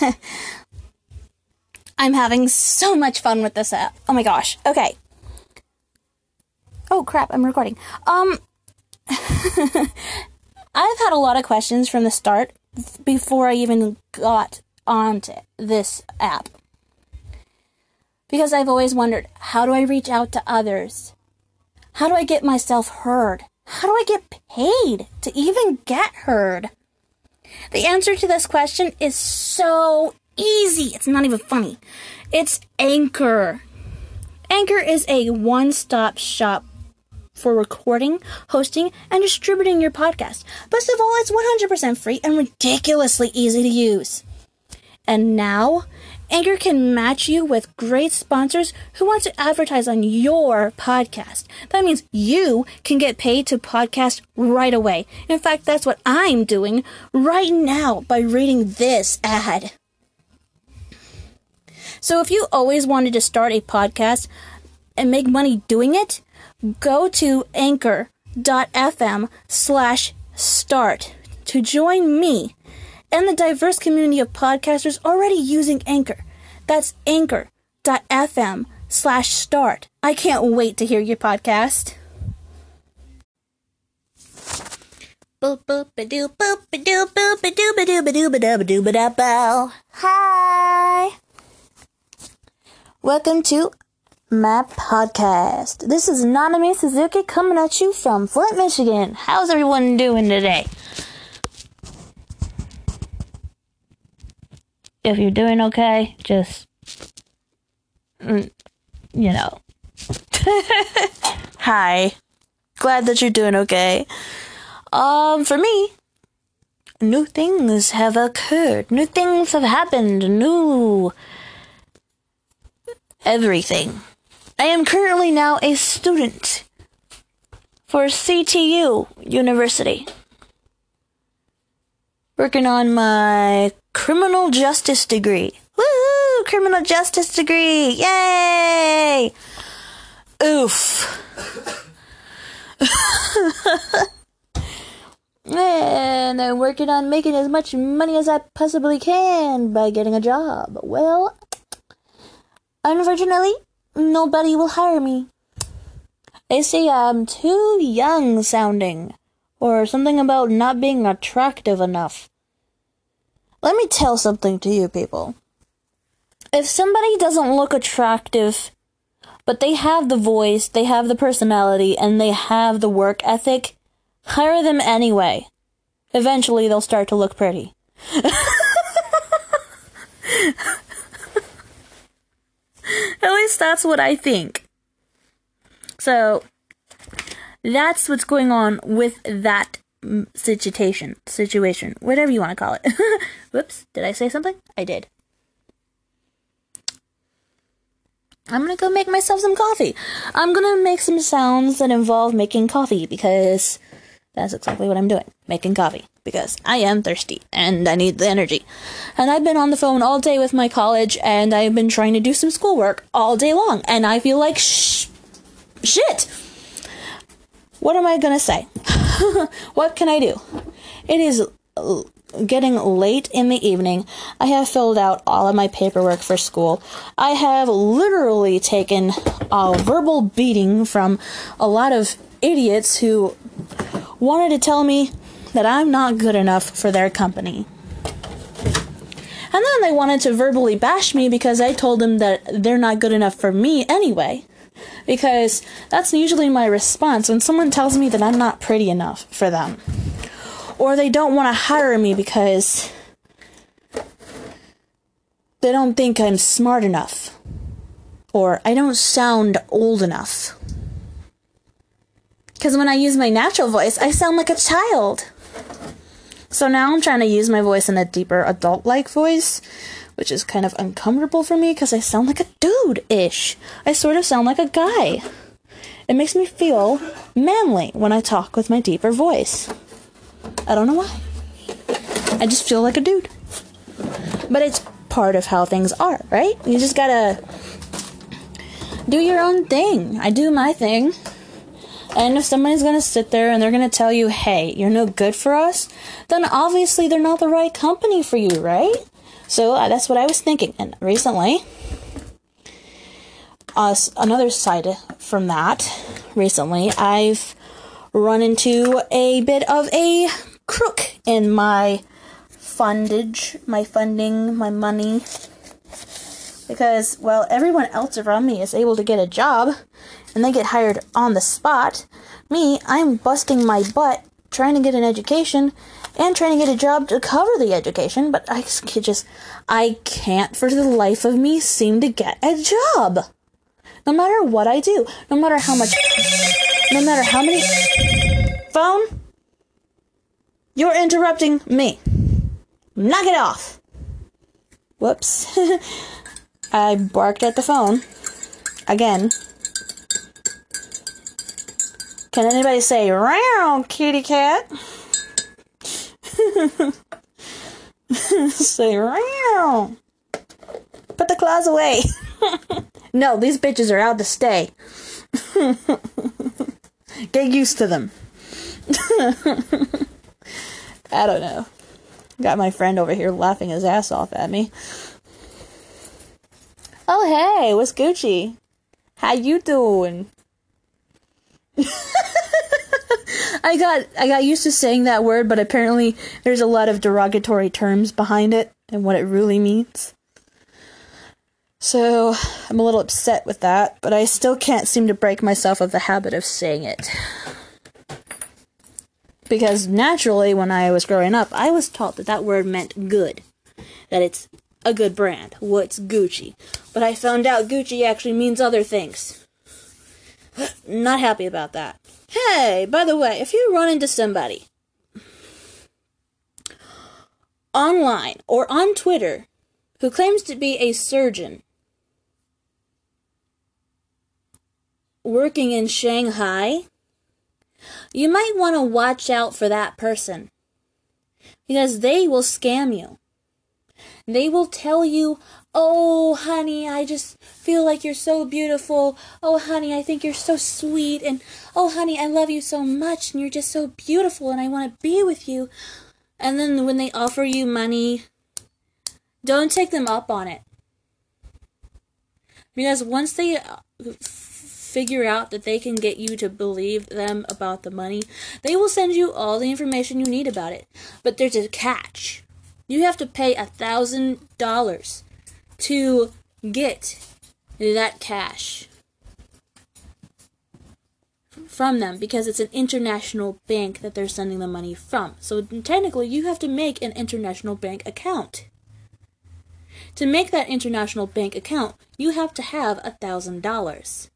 I'm having so much fun with this app. Oh my gosh. Okay. Oh crap, I'm recording. Um I've had a lot of questions from the start before I even got onto this app. Because I've always wondered, how do I reach out to others? How do I get myself heard? How do I get paid to even get heard? The answer to this question is so easy. It's not even funny. It's Anchor. Anchor is a one stop shop for recording, hosting, and distributing your podcast. Best of all, it's 100% free and ridiculously easy to use. And now, Anchor can match you with great sponsors who want to advertise on your podcast. That means you can get paid to podcast right away. In fact, that's what I'm doing right now by reading this ad. So if you always wanted to start a podcast and make money doing it, go to anchor.fm slash start to join me and the diverse community of podcasters already using Anchor. That's anchor.fm slash start. I can't wait to hear your podcast. Hi. Welcome to my podcast. This is Nanami Suzuki coming at you from Flint, Michigan. How's everyone doing today? If you're doing okay, just, mm, you know. Hi. Glad that you're doing okay. Um, for me, new things have occurred. New things have happened. New everything. I am currently now a student for CTU University. Working on my criminal justice degree. Woo! Criminal justice degree! Yay! Oof. and I'm working on making as much money as I possibly can by getting a job. Well, unfortunately, nobody will hire me. They say I'm too young sounding, or something about not being attractive enough. Let me tell something to you people. If somebody doesn't look attractive, but they have the voice, they have the personality, and they have the work ethic, hire them anyway. Eventually they'll start to look pretty. At least that's what I think. So, that's what's going on with that situation, situation, whatever you want to call it. Whoops, did I say something? I did. I'm gonna go make myself some coffee. I'm gonna make some sounds that involve making coffee because that's exactly what I'm doing. Making coffee. Because I am thirsty and I need the energy. And I've been on the phone all day with my college and I've been trying to do some schoolwork all day long and I feel like sh- shit. What am I gonna say? what can I do? It is getting late in the evening. I have filled out all of my paperwork for school. I have literally taken a verbal beating from a lot of idiots who wanted to tell me that I'm not good enough for their company. And then they wanted to verbally bash me because I told them that they're not good enough for me anyway. Because that's usually my response when someone tells me that I'm not pretty enough for them. Or they don't want to hire me because they don't think I'm smart enough. Or I don't sound old enough. Because when I use my natural voice, I sound like a child. So now I'm trying to use my voice in a deeper adult like voice, which is kind of uncomfortable for me because I sound like a dude ish. I sort of sound like a guy. It makes me feel manly when I talk with my deeper voice. I don't know why. I just feel like a dude. But it's part of how things are, right? You just gotta do your own thing. I do my thing. And if somebody's gonna sit there and they're gonna tell you, hey, you're no good for us, then obviously they're not the right company for you, right? So uh, that's what I was thinking. And recently, uh, another side from that, recently, I've run into a bit of a crook in my fundage, my funding, my money. Because, well, everyone else around me is able to get a job and they get hired on the spot. Me, I'm busting my butt trying to get an education and trying to get a job to cover the education, but I just, I can't for the life of me seem to get a job. No matter what I do, no matter how much, no matter how many, phone, you're interrupting me. Knock it off. Whoops. I barked at the phone. Again. Can anybody say, round, kitty cat? say, round. Put the claws away. no, these bitches are out to stay. Get used to them. I don't know. Got my friend over here laughing his ass off at me. Oh hey, what's Gucci? How you doing? I got I got used to saying that word, but apparently there's a lot of derogatory terms behind it and what it really means. So I'm a little upset with that, but I still can't seem to break myself of the habit of saying it. Because naturally, when I was growing up, I was taught that that word meant good, that it's a good brand. What's Gucci? But I found out Gucci actually means other things. Not happy about that. Hey, by the way, if you run into somebody online or on Twitter who claims to be a surgeon working in Shanghai, you might want to watch out for that person because they will scam you. They will tell you, Oh, honey, I just feel like you're so beautiful. Oh, honey, I think you're so sweet. And oh, honey, I love you so much. And you're just so beautiful. And I want to be with you. And then when they offer you money, don't take them up on it. Because once they uh, figure out that they can get you to believe them about the money, they will send you all the information you need about it. But there's a catch. You have to pay a thousand dollars to get that cash from them because it's an international bank that they're sending the money from. So technically, you have to make an international bank account. To make that international bank account, you have to have a thousand dollars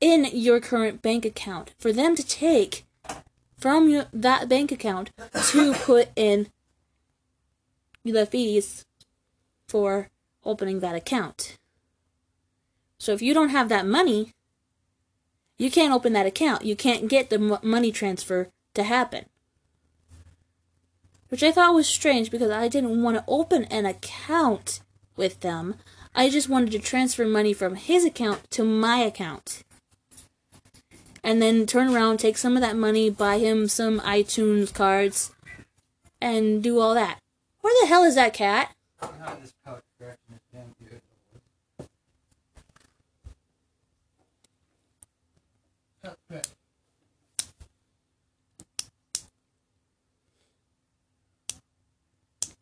in your current bank account for them to take from your, that bank account to put in the fees for opening that account. So if you don't have that money, you can't open that account. You can't get the money transfer to happen. Which I thought was strange because I didn't want to open an account with them. I just wanted to transfer money from his account to my account. And then turn around, take some of that money, buy him some iTunes cards, and do all that. Where the hell is that cat?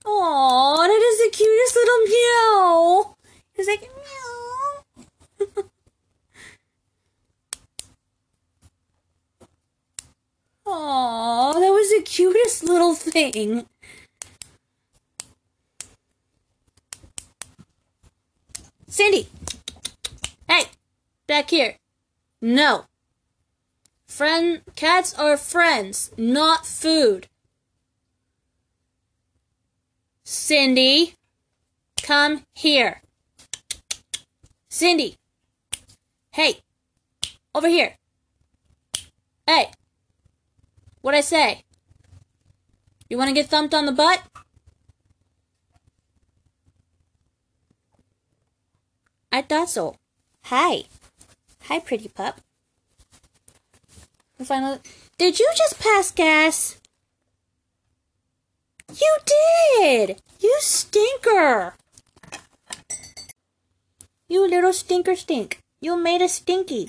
Oh, that is the cutest little meow. He's like meow. Oh, that was the cutest little thing. Cindy. Hey, back here. No. Friend cats are friends, not food. Cindy, come here. Cindy. Hey, over here. Hey, what'd I say? You want to get thumped on the butt? I thought so. Hi. Hi, pretty pup. Finally, did you just pass gas? You did! You stinker! You little stinker stink. You made a stinky.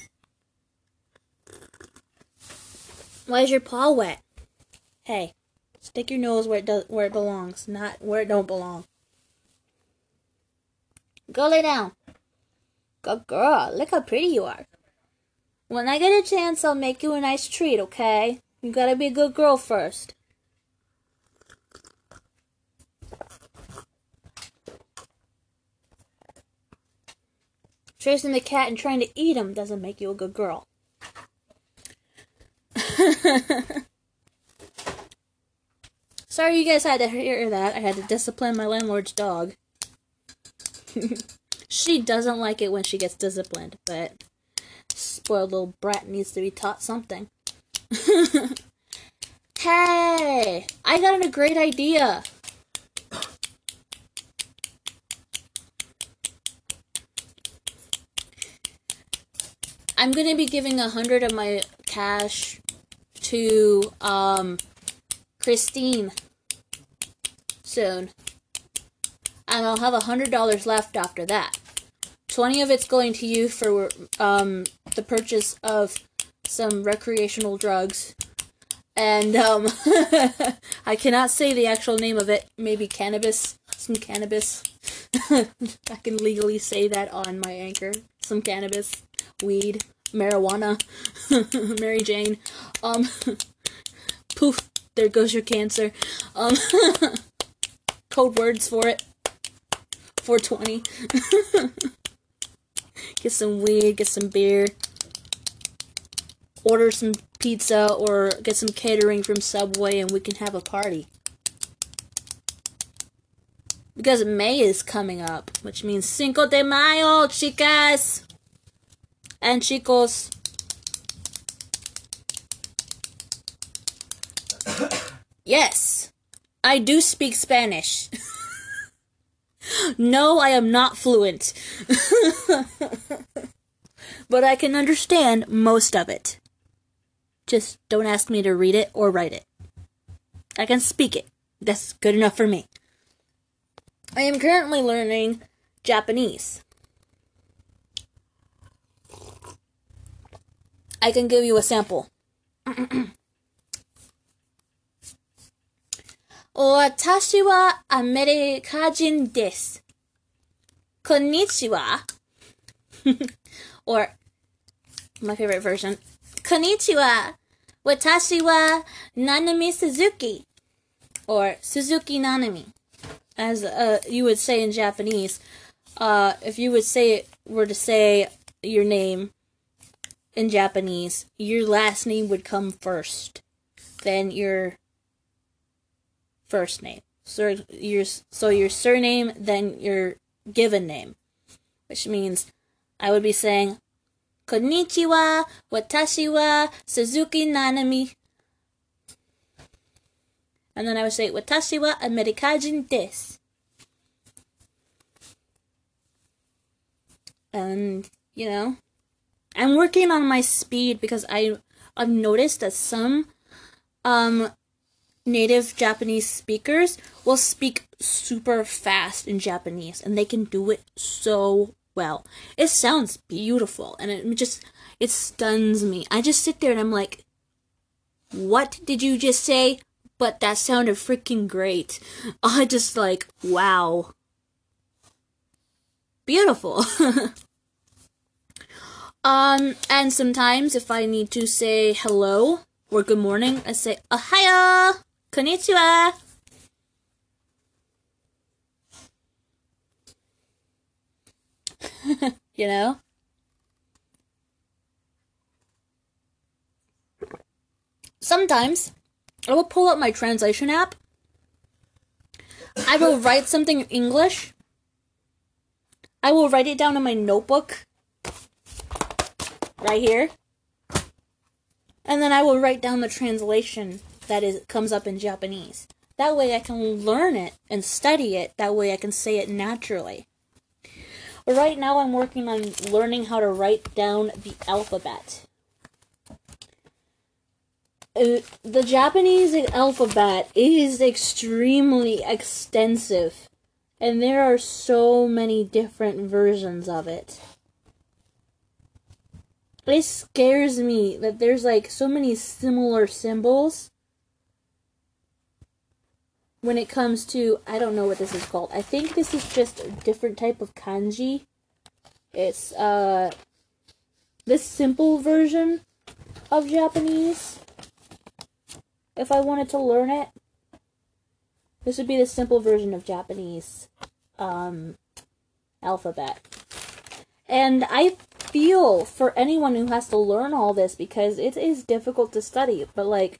Why is your paw wet? Hey, stick your nose where it does where it belongs, not where it don't belong. Go lay down. Good girl. Look how pretty you are. When I get a chance, I'll make you a nice treat, okay? You gotta be a good girl first. Chasing the cat and trying to eat him doesn't make you a good girl. Sorry you guys had to hear that. I had to discipline my landlord's dog. she doesn't like it when she gets disciplined, but spoiled little brat needs to be taught something. hey, I got a great idea. I'm gonna be giving a hundred of my cash to um, Christine soon. And I'll have a hundred dollars left after that. Twenty of it's going to you for um, the purchase of some recreational drugs. And um, I cannot say the actual name of it. Maybe cannabis. Some cannabis. I can legally say that on my anchor. Some cannabis. Weed marijuana, Mary Jane. Um, poof, there goes your cancer. Um, code words for it. 420. Get some weed, get some beer, order some pizza, or get some catering from Subway, and we can have a party. Because May is coming up, which means Cinco de Mayo, chicas! and chicos. yes, I do speak Spanish. no, I am not fluent. but I can understand most of it. Just don't ask me to read it or write it. I can speak it. That's good enough for me. I am currently learning Japanese. I can give you a sample. 私はアメリカ人です。こんにちは。or, my favorite version. こんにちは。私は Nanami Suzuki. Or Suzuki Nanami. As uh, you would say in Japanese. Uh, if you would say, were to say your name in Japanese, your last name would come first, then your first name. So your so your surname, then your given name, which means I would be saying, "Konnichiwa, watashi wa Suzuki Nanami," and then I would say, "Watashi wa Amerikajin desu." And you know, I'm working on my speed because I I've noticed that some um native Japanese speakers will speak super fast in Japanese and they can do it so well. It sounds beautiful and it just it stuns me. I just sit there and I'm like what did you just say? But that sounded freaking great. I just like wow. Beautiful. Um, and sometimes if I need to say hello or good morning, I say ohio, konnichiwa. you know? Sometimes I will pull up my translation app. I will write something in English. I will write it down in my notebook right here. And then I will write down the translation that is comes up in Japanese. That way I can learn it and study it. That way I can say it naturally. Right now I'm working on learning how to write down the alphabet. uh, the Japanese alphabet is extremely extensive, and there are so many different versions of it. It scares me that there's like so many similar symbols when it comes to I don't know what this is called. I think this is just a different type of kanji. It's uh this simple version of Japanese. If I wanted to learn it, this would be the simple version of Japanese um, alphabet. And I feel for anyone who has to learn all this because it is difficult to study, but like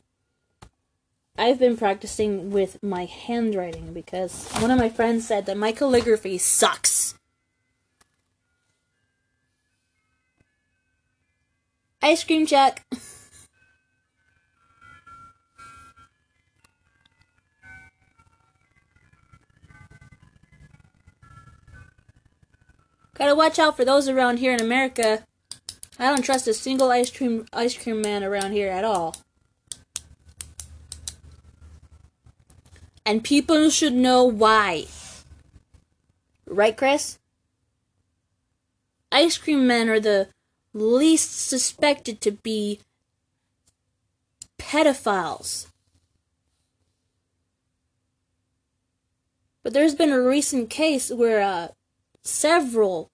I've been practicing with my handwriting because one of my friends said that my calligraphy sucks. Ice cream check. Gotta watch out for those around here in America. I don't trust a single ice cream ice cream man around here at all. And people should know why. Right, Chris? Ice cream men are the least suspected to be pedophiles. But there's been a recent case where uh, several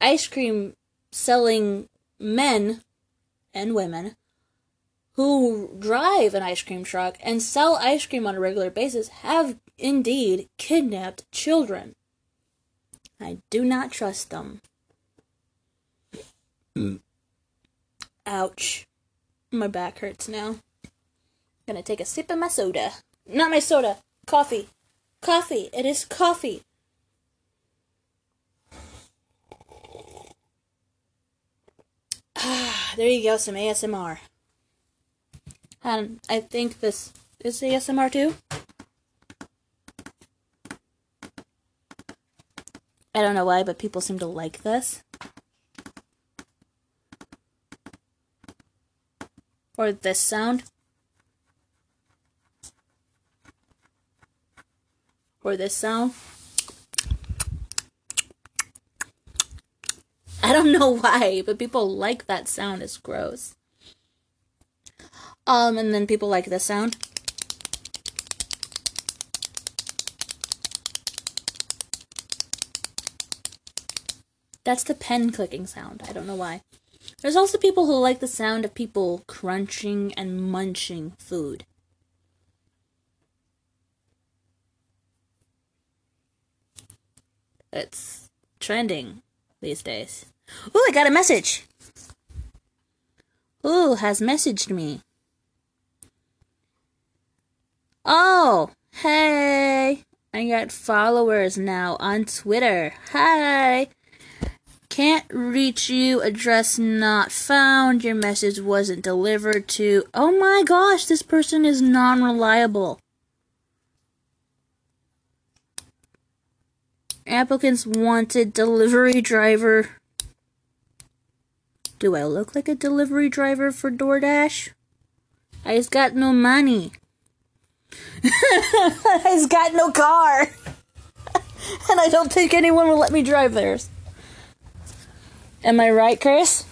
ice cream selling men and women who drive an ice cream truck and sell ice cream on a regular basis have indeed kidnapped children. I do not trust them. Ouch. My back hurts now. Gonna take a sip of my soda. Not my soda. Coffee. Coffee. It is coffee. Ah, there you go, some ASMR. And I think this is ASMR too. I don't know why, but people seem to like this. Or this sound. Or this sound. I don't know why, but people like that sound. It's gross. Um, and then people like this sound. That's the pen clicking sound. I don't know why. There's also people who like the sound of people crunching and munching food. It's trending these days. Ooh, I got a message. Ooh, has messaged me. Oh, hey. I got followers now on Twitter. Hi. Can't reach you. Address not found. Your message wasn't delivered to. Oh my gosh, this person is non reliable. Applicants wanted delivery driver. Do I look like a delivery driver for DoorDash? I just got no money. Just got no car. and I don't think anyone will let me drive theirs. Am I right, Chris?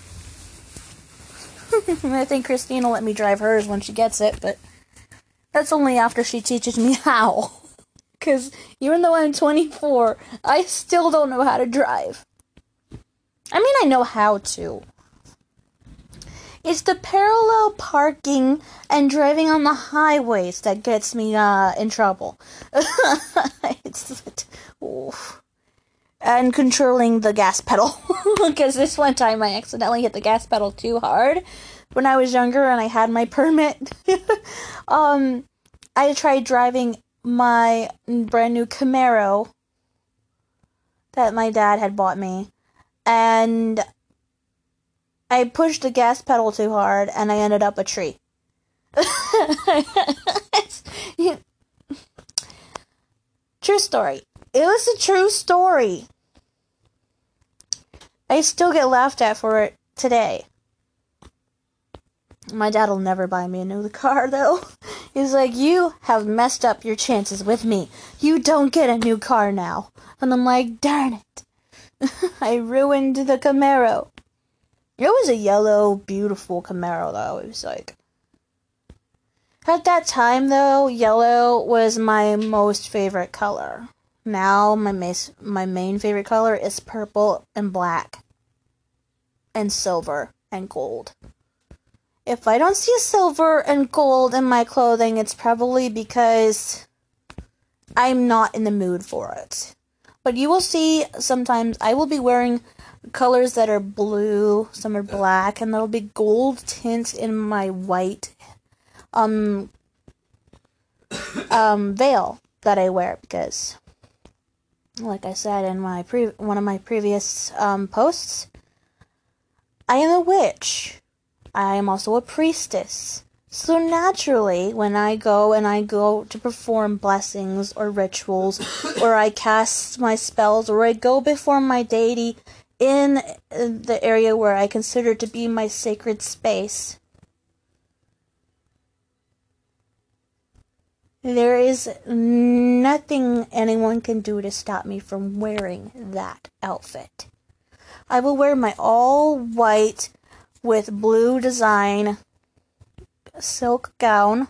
I think Christine will let me drive hers when she gets it, but that's only after she teaches me how. Because even though I'm 24, I still don't know how to drive. I mean, I know how to. It's the parallel parking and driving on the highways that gets me uh, in trouble. it's, oof. And controlling the gas pedal. Because this one time I accidentally hit the gas pedal too hard when I was younger and I had my permit. um, I tried driving my brand new Camaro that my dad had bought me. And I pushed the gas pedal too hard and I ended up a tree. true story. It was a true story. I still get laughed at for it today. My dad will never buy me a new car though. He's like, You have messed up your chances with me. You don't get a new car now. And I'm like, Darn it. I ruined the Camaro. It was a yellow, beautiful Camaro though. It was like. At that time though, yellow was my most favorite color. Now my mas- my main favorite color is purple and black. And silver and gold. If I don't see silver and gold in my clothing, it's probably because I'm not in the mood for it. But you will see sometimes I will be wearing colors that are blue, some are black, and there'll be gold tints in my white um um veil that I wear because like I said in my pre- one of my previous um, posts, I am a witch. I am also a priestess. So naturally, when I go and I go to perform blessings or rituals, or I cast my spells, or I go before my deity in the area where I consider to be my sacred space, there is nothing anyone can do to stop me from wearing that outfit. I will wear my all white with blue design silk gown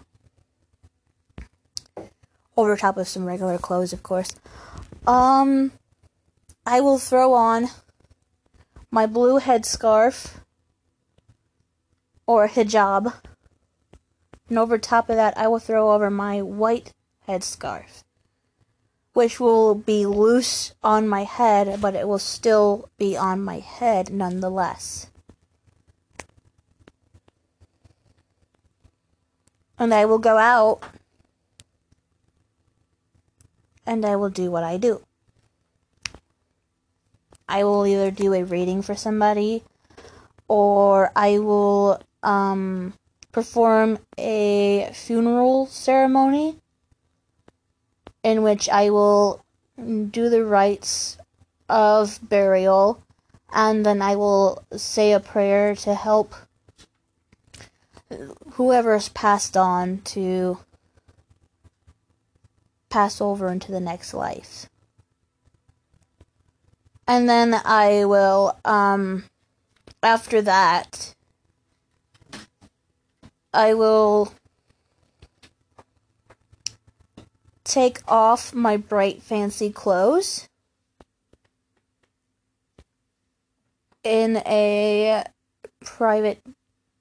over top of some regular clothes, of course. Um, I will throw on my blue headscarf or hijab. And over top of that, I will throw over my white headscarf, which will be loose on my head, but it will still be on my head nonetheless. and I will go out and I will do what I do. I will either do a reading for somebody or I will um, perform a funeral ceremony in which I will do the rites of burial and then I will say a prayer to help whoever's passed on to pass over into the next life. And then I will, um, after that, I will take off my bright fancy clothes in a private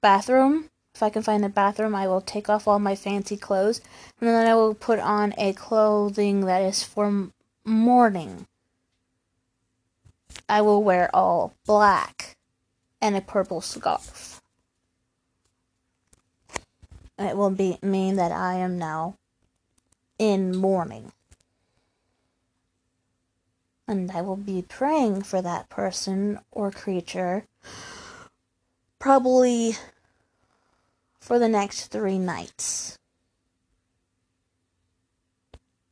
bathroom if I can find a bathroom, I will take off all my fancy clothes and then I will put on a clothing that is for mourning. I will wear all black and a purple scarf. It will be mean that I am now in mourning. And I will be praying for that person or creature probably for the next three nights.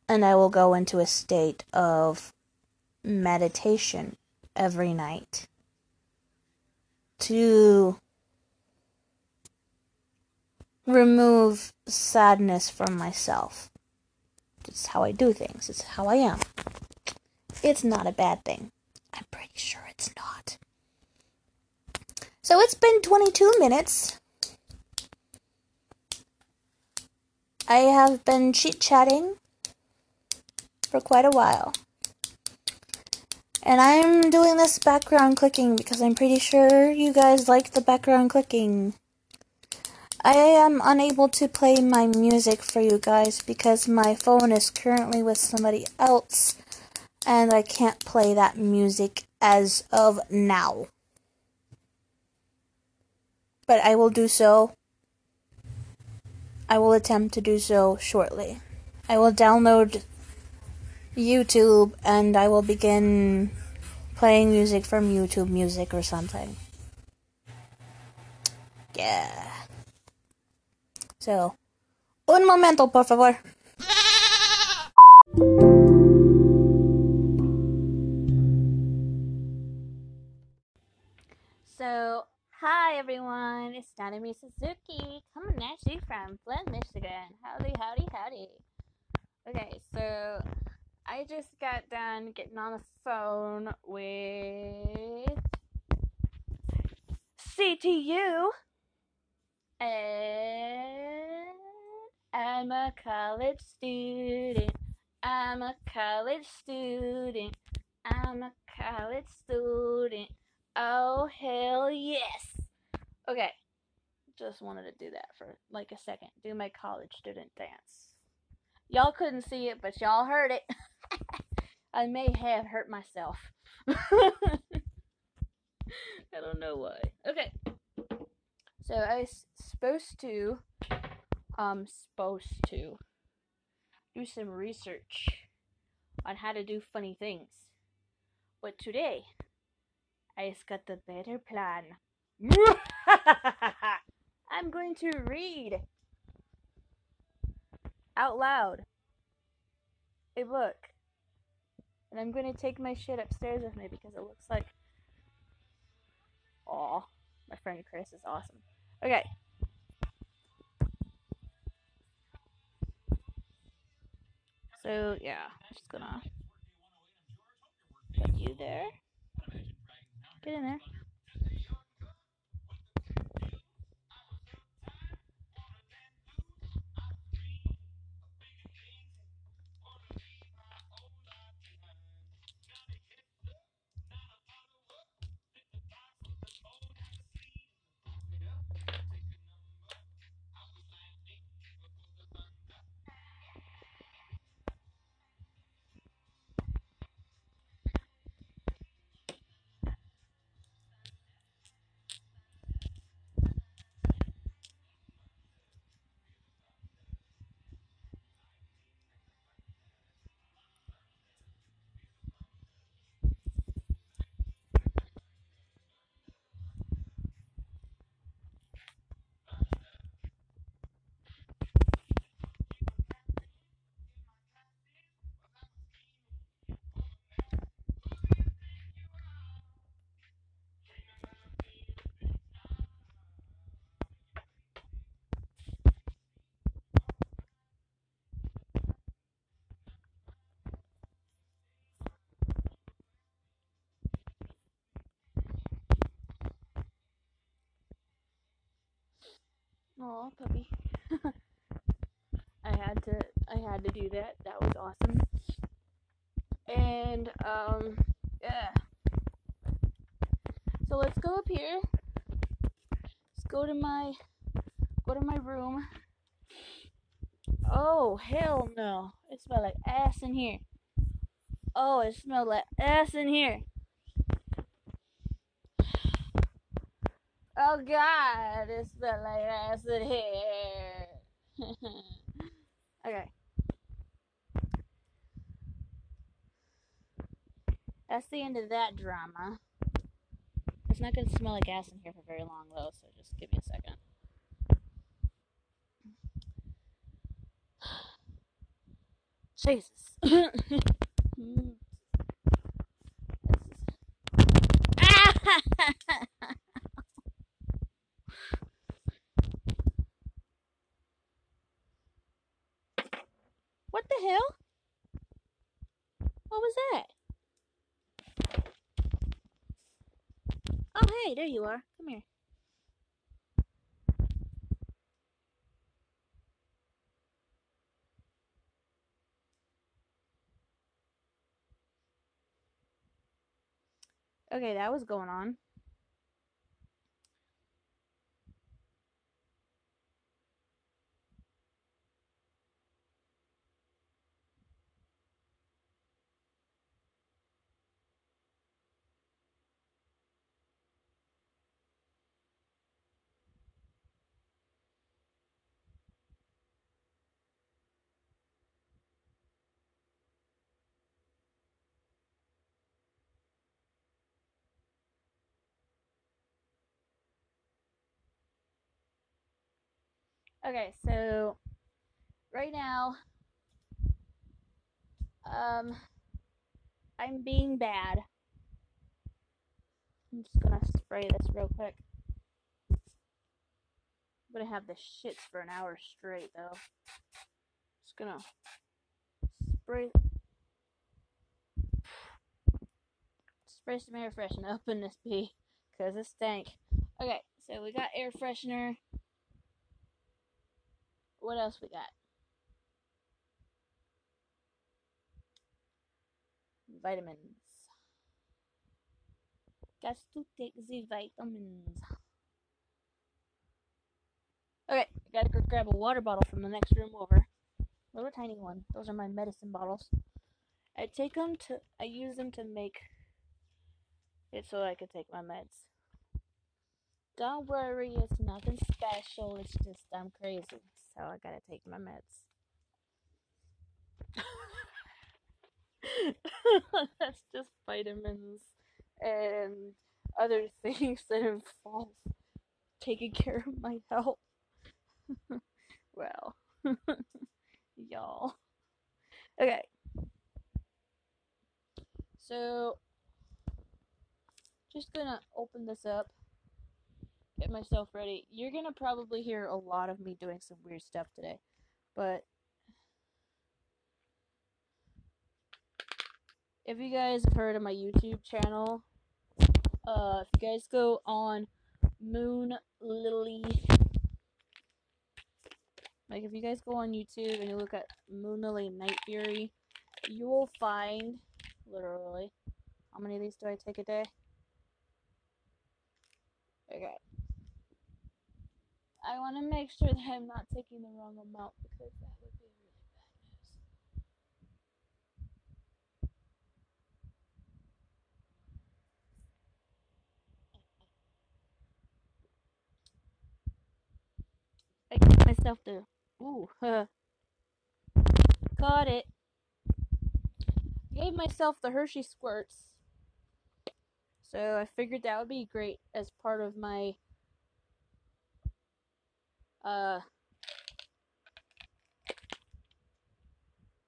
And I will go into a state of meditation every night to remove sadness from myself. It's how I do things. It's how I am. It's not a bad thing. I'm pretty sure it's not. So it's been 22 minutes. I have been chit chatting for quite a while. And I'm doing this background clicking because I'm pretty sure you guys like the background clicking. I am unable to play my music for you guys because my phone is currently with somebody else and I can't play that music as of now. But I will do so I will attempt to do so shortly. I will download YouTube and I will begin playing music from YouTube Music or something. Yeah. So, un momento, por favor. So, hi everyone, it's Nanami Suzuki coming at you from Flint, Michigan. Howdy, howdy, howdy. Okay, so I just got done getting on the phone with CTU, and I'm a college student. I'm a college student. I'm a college student. Oh, hell yes. Okay. Just wanted to do that for like a second. Do my college student dance. Y'all couldn't see it, but y'all heard it. I may have hurt myself. I don't know why. Okay. So I was supposed to, um, supposed to do some research on how to do funny things. But today, I just got the better plan. I'm going to read out loud a book. And I'm going to take my shit upstairs with me because it looks like. Aw, my friend Chris is awesome. Okay. So, yeah, I'm just gonna put you there. Get in there. Aw, puppy. I had to I had to do that. That was awesome. And um yeah. So let's go up here. Let's go to my go to my room. Oh hell no. It smells like ass in here. Oh, it smells like ass in here. Oh god, it smells like acid here. okay. That's the end of that drama. It's not gonna smell like ass in here for very long though, so just give me a second. Jesus. what the hell? What was that? Oh, hey, there you are. Come here. Okay, that was going on. Okay, so right now, um, I'm being bad. I'm just gonna spray this real quick. I'm gonna have the shits for an hour straight though. Just gonna spray spray some air freshener up in this pee because it stank. Okay, so we got air freshener. What else we got? Vitamins. Got to take the vitamins. Okay, I gotta go grab a water bottle from the next room over. Little tiny one. Those are my medicine bottles. I take them to, I use them to make it so I can take my meds. Don't worry, it's nothing special. It's just I'm crazy, so I gotta take my meds. That's just vitamins and other things that involve taking care of my health. well, y'all. Okay. So, just gonna open this up, get myself ready. You're gonna probably hear a lot of me doing some weird stuff today, but if you guys have heard of my YouTube channel, uh, if you guys go on Moon Lily, like if you guys go on YouTube and you look at Moon Lily Night Fury, you will find literally how many of these do I take a day? Okay. I want to make sure that I'm not taking the wrong amount because that would be really bad news. I gave myself the ooh, huh. Got it. Gave myself the Hershey squirts. So I figured that would be great as part of my uh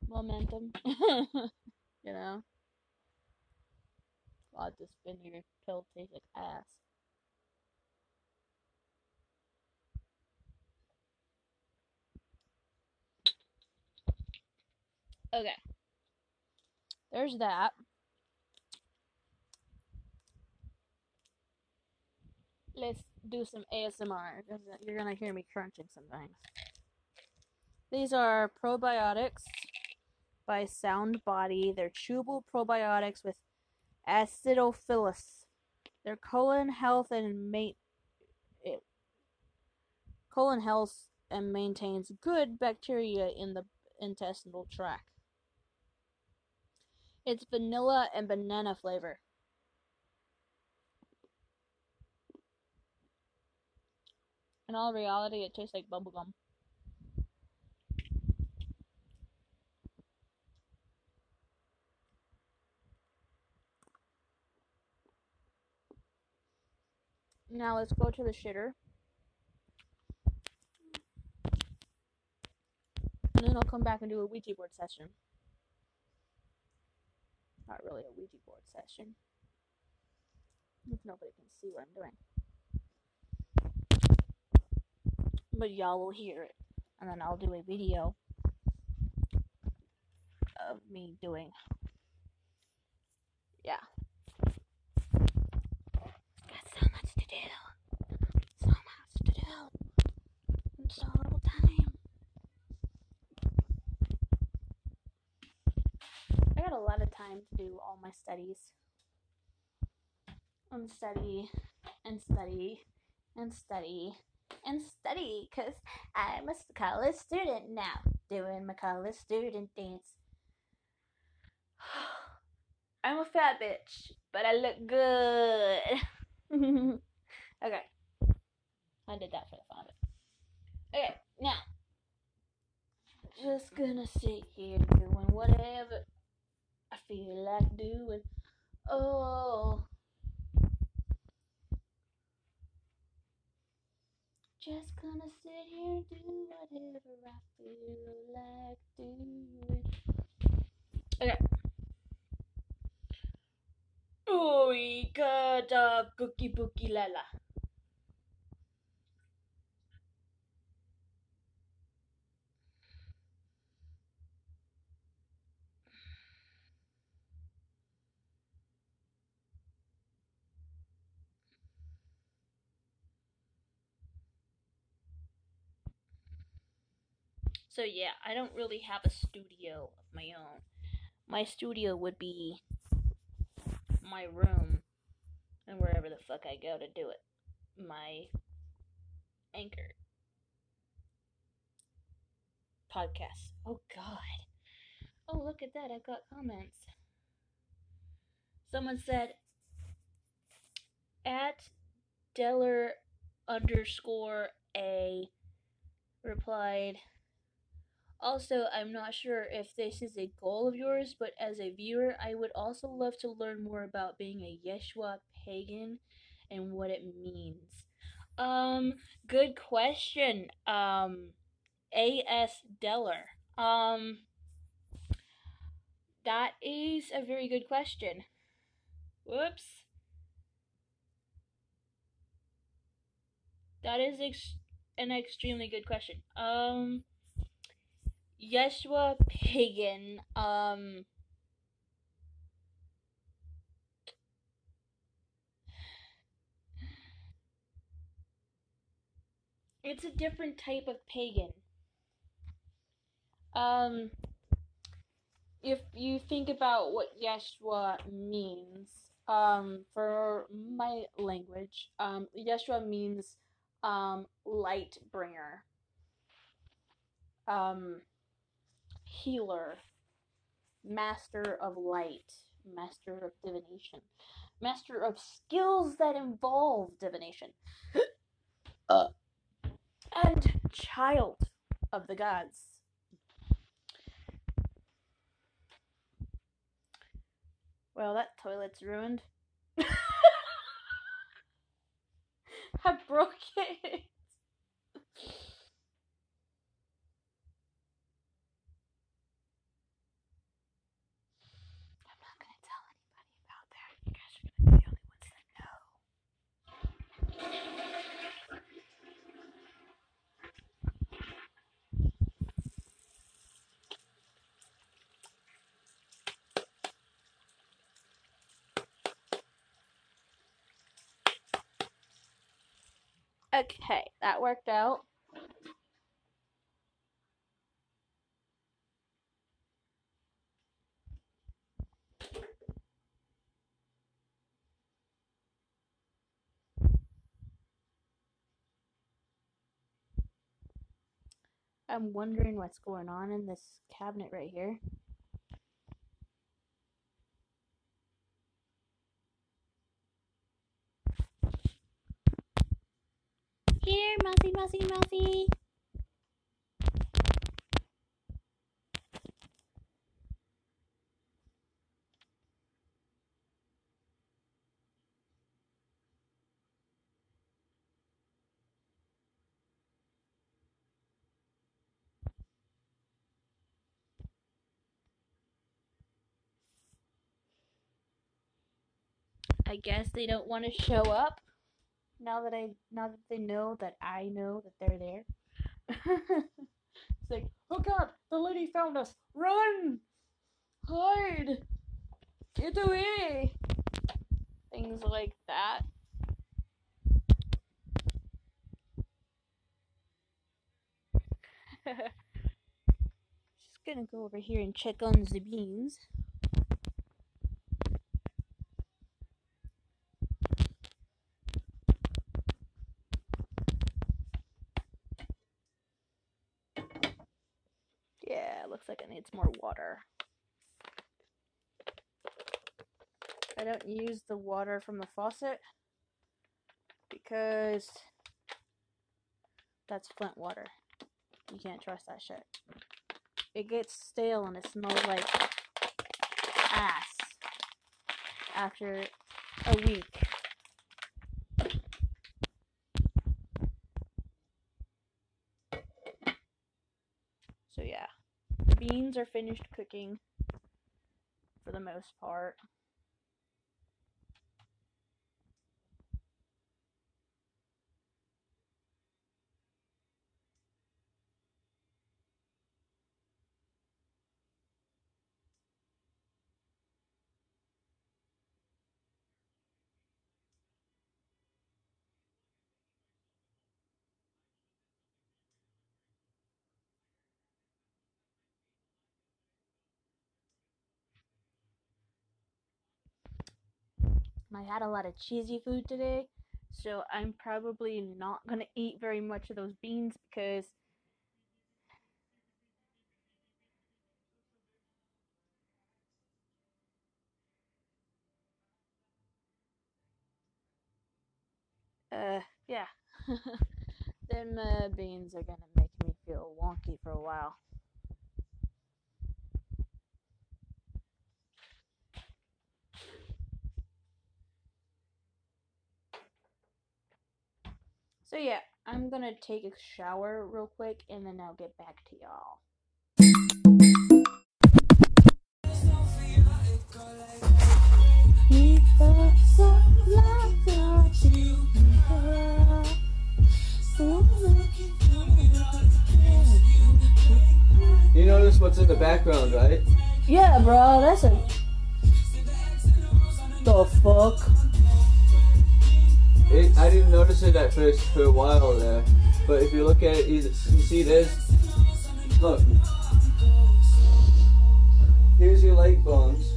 momentum. you know. God, this vinegar pill tastes like ass. Okay. There's that. Let's do some ASMR you're gonna hear me crunching sometimes. These are probiotics by Sound Body. They're chewable probiotics with acidophilus. They're colon health and mate eh, colon health and maintains good bacteria in the intestinal tract. It's vanilla and banana flavor. In all reality, it tastes like bubblegum. Now let's go to the shitter. And then I'll come back and do a Ouija board session. Not really a Ouija board session. If nobody can see what I'm doing. But y'all will hear it. And then I'll do a video of me doing. Yeah. Got so much to do. So much to do. And so little time. I got a lot of time to do all my studies. And study and study and study and study because I'm a college student now doing my college student dance. I'm a fat bitch, but I look good. okay. I did that for the fun of it. Okay, now. Just gonna sit here doing whatever I feel like doing. Oh. Just gonna sit here and do whatever I feel like doing. Okay. Oi, kada cookie bookie lala. So yeah, I don't really have a studio of my own. My studio would be my room and wherever the fuck I go to do it. My anchor podcast. Oh god. Oh look at that, I've got comments. Someone said at Deller underscore A replied also, I'm not sure if this is a goal of yours, but as a viewer, I would also love to learn more about being a Yeshua pagan and what it means. Um, good question. Um, A.S. Deller. Um, that is a very good question. Whoops. That is ex- an extremely good question. Um, Yeshua Pagan, um, it's a different type of pagan. Um, if you think about what Yeshua means, um, for my language, um, Yeshua means um, light bringer. Um, healer, master of light, master of divination, master of skills that involve divination, uh, and child of the gods. Well, that toilet's ruined. I broke it. Okay, that worked out. I'm wondering what's going on in this cabinet right here. I guess they don't want to show up now that I now that they know that I know that they're there. it's like, oh god, the lady found us. Run! Hide! Get away! Things like that. Just gonna go over here and check on the beans. Looks like it needs more water. I don't use the water from the faucet because that's Flint water. You can't trust that shit. It gets stale and it smells like ass after a week. So yeah beans are finished cooking for the most part. I had a lot of cheesy food today, so I'm probably not gonna eat very much of those beans because uh yeah. Them uh, beans are gonna make me feel wonky for a while. So yeah, I'm gonna take a shower real quick and then I'll get back to y'all. You notice what's in the background, right? Yeah, bro, that's a. The fuck? It, I didn't notice it at first for a while there, but if you look at it, you, you see this. Look. Here's your leg bones.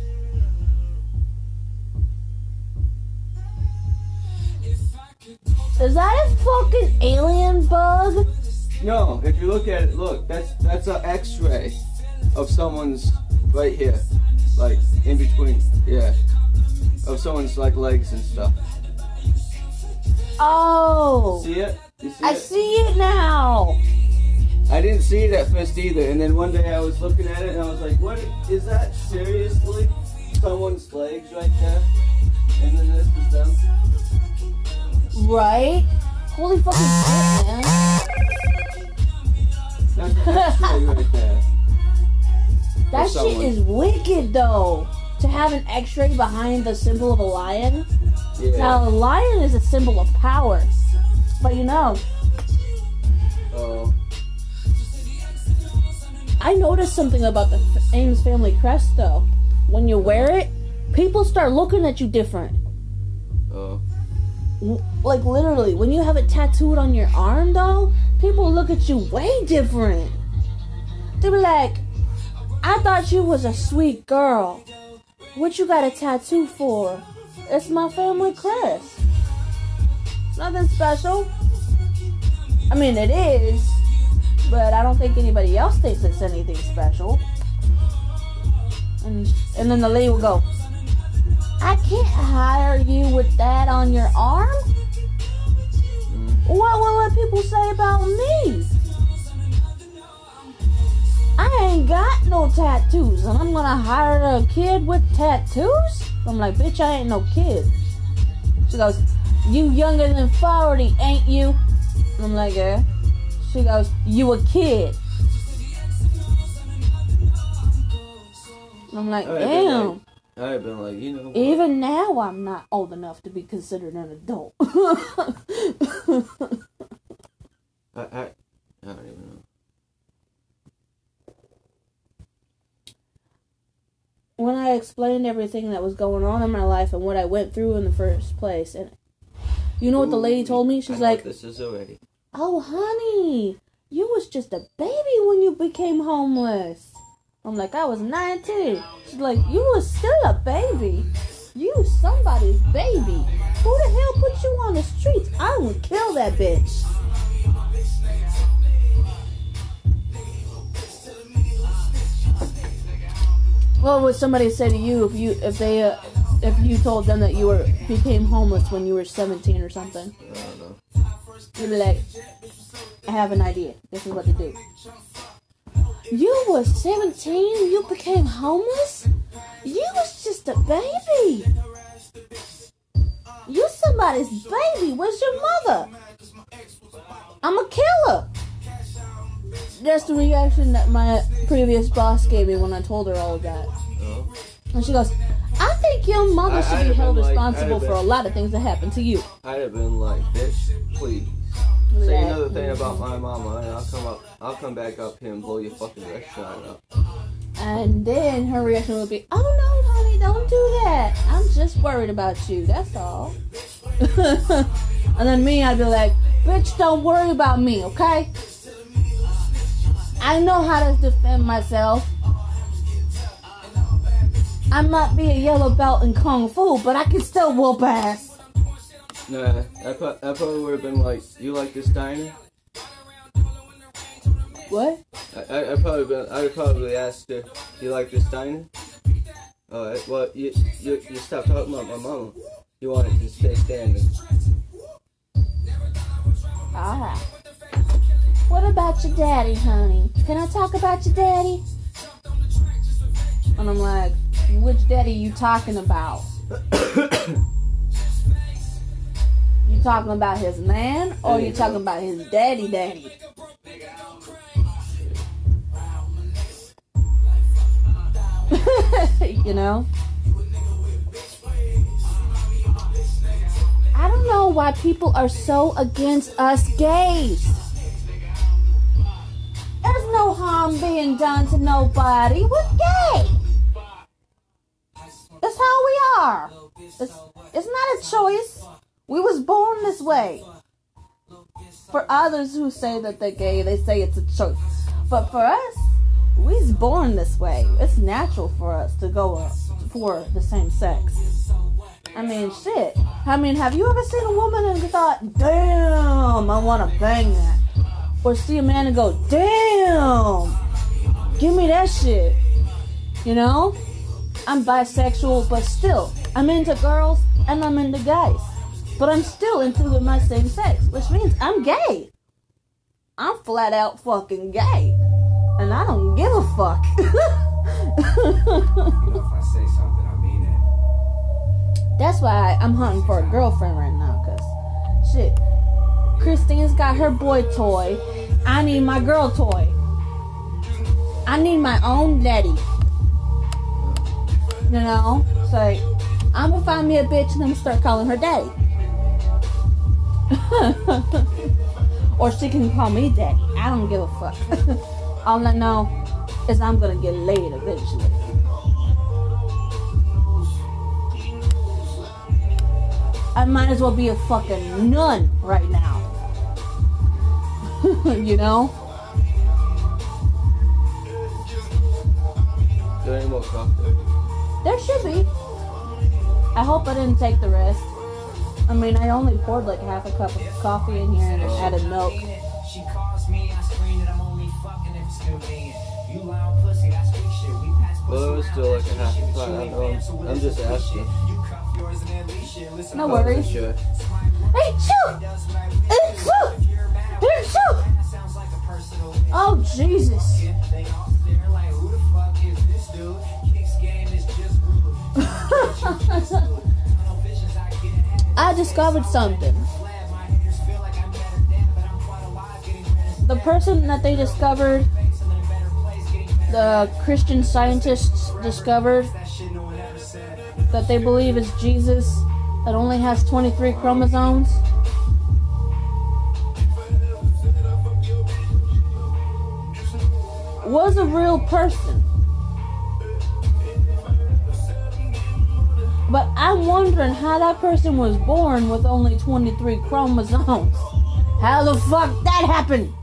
Is that a fucking alien bug? No, if you look at it, look, that's that's an X-ray of someone's right here, like in between, yeah, of someone's like legs and stuff. Oh, See it? See I it? see it now. I didn't see it at first either, and then one day I was looking at it and I was like, "What is that? Seriously? Someone's legs right there?" And then this is them. Right? Holy fucking shit, man. That's right there. That shit is wicked though. To have an X-ray behind the symbol of a lion. Yeah. Now, a lion is a symbol of power. But you know, Oh. I noticed something about the Ames family crest though. When you wear it, people start looking at you different. Oh. Like literally, when you have it tattooed on your arm though, people look at you way different. They be like, I thought you was a sweet girl. What you got a tattoo for? It's my family crest. Nothing special. I mean, it is, but I don't think anybody else thinks it's anything special. And and then the lady will go, I can't hire you with that on your arm. What will people say about me? I ain't got no tattoos, and I'm gonna hire a kid with tattoos? I'm like, bitch, I ain't no kid. She goes, You younger than 40, ain't you? I'm like, yeah. She goes, You a kid. I'm like, I would've been damn. have been like, you know, what? Even now, I'm not old enough to be considered an adult. I, I, I don't even know. When I explained everything that was going on in my life and what I went through in the first place, and you know what the lady told me? She's like, this is already. "Oh, honey, you was just a baby when you became homeless." I'm like, "I was 19." She's like, "You was still a baby. You somebody's baby. Who the hell put you on the streets? I would kill that bitch." What would somebody say to you if you if they uh, if you told them that you were became homeless when you were 17 or something? I don't know. You'd be like, I have an idea. This is what to do. You were 17 you became homeless? You was just a baby. You somebody's baby. Where's your mother? I'm a killer. That's the reaction that my previous boss gave me when I told her all of that. Oh. And she goes, I think your mother I- should I'd be held been like- responsible I'd for a lot of things that happened to you. I'd have been like, bitch, please. Say another thing about my mama, and I'll come up. I'll come back up here and blow your fucking restaurant up. And then her reaction would be, Oh no, honey, don't do that. I'm just worried about you. That's all. and then me, I'd be like, Bitch, don't worry about me, okay? I know how to defend myself. I might be a yellow belt in kung fu, but I can still whoop ass. Nah, I, pro- I probably would have been like, you like this diner? What? I, I, I probably been, I would probably asked her, you like this diner? Oh, Alright, well, you, you, you stop talking about my mama. You wanted to stay standing. Alright. What about your daddy, honey? Can I talk about your daddy? And I'm like, which daddy you talking about? you talking about his man or you talking about his daddy daddy? you know? I don't know why people are so against us gays. There's no harm being done to nobody. We're gay. That's how we are. It's, it's not a choice. We was born this way. For others who say that they're gay, they say it's a choice. But for us, we's born this way. It's natural for us to go for the same sex. I mean, shit. I mean, have you ever seen a woman and thought, damn, I want to bang that? Or see a man and go, damn, give me that shit. You know? I'm bisexual, but still, I'm into girls and I'm into guys. But I'm still into my same sex, which means I'm gay. I'm flat out fucking gay. And I don't give a fuck. You know, if I say something, I mean it. That's why I'm hunting for a girlfriend right now, cause shit. Christine's got her boy toy. I need my girl toy. I need my own daddy. You know? So I'm gonna find me a bitch and I'm gonna start calling her daddy. or she can call me daddy. I don't give a fuck. All I know is I'm gonna get laid eventually. I might as well be a fucking nun right now. you know? There ain't more coffee. There should be. I hope I didn't take the rest. I mean, I only poured like half a cup of coffee in here and added milk. She calls me, I screen it, I'm only fucking if it's convenient. You loud pussy, I speak shit. We pass Well, it was still like a I half a but pint, you I ain't know. fam, so we'll I'm just just asking. No worries. Hey, shoot! Hey, shoot! If you're mad, Hey, shoot! sounds like a personal. Oh, Jesus. They all stare like, who the fuck is this dude? Kicks game is just rude. I get ahead. I discovered something. Glad my haters feel like I'm better than, but I'm quite alive, getting rid of The person that they discovered, space. I'm in a better place, getting better. the Christian scientists discovered that they believe is Jesus that only has 23 chromosomes. Was a real person. But I'm wondering how that person was born with only 23 chromosomes. How the fuck that happened?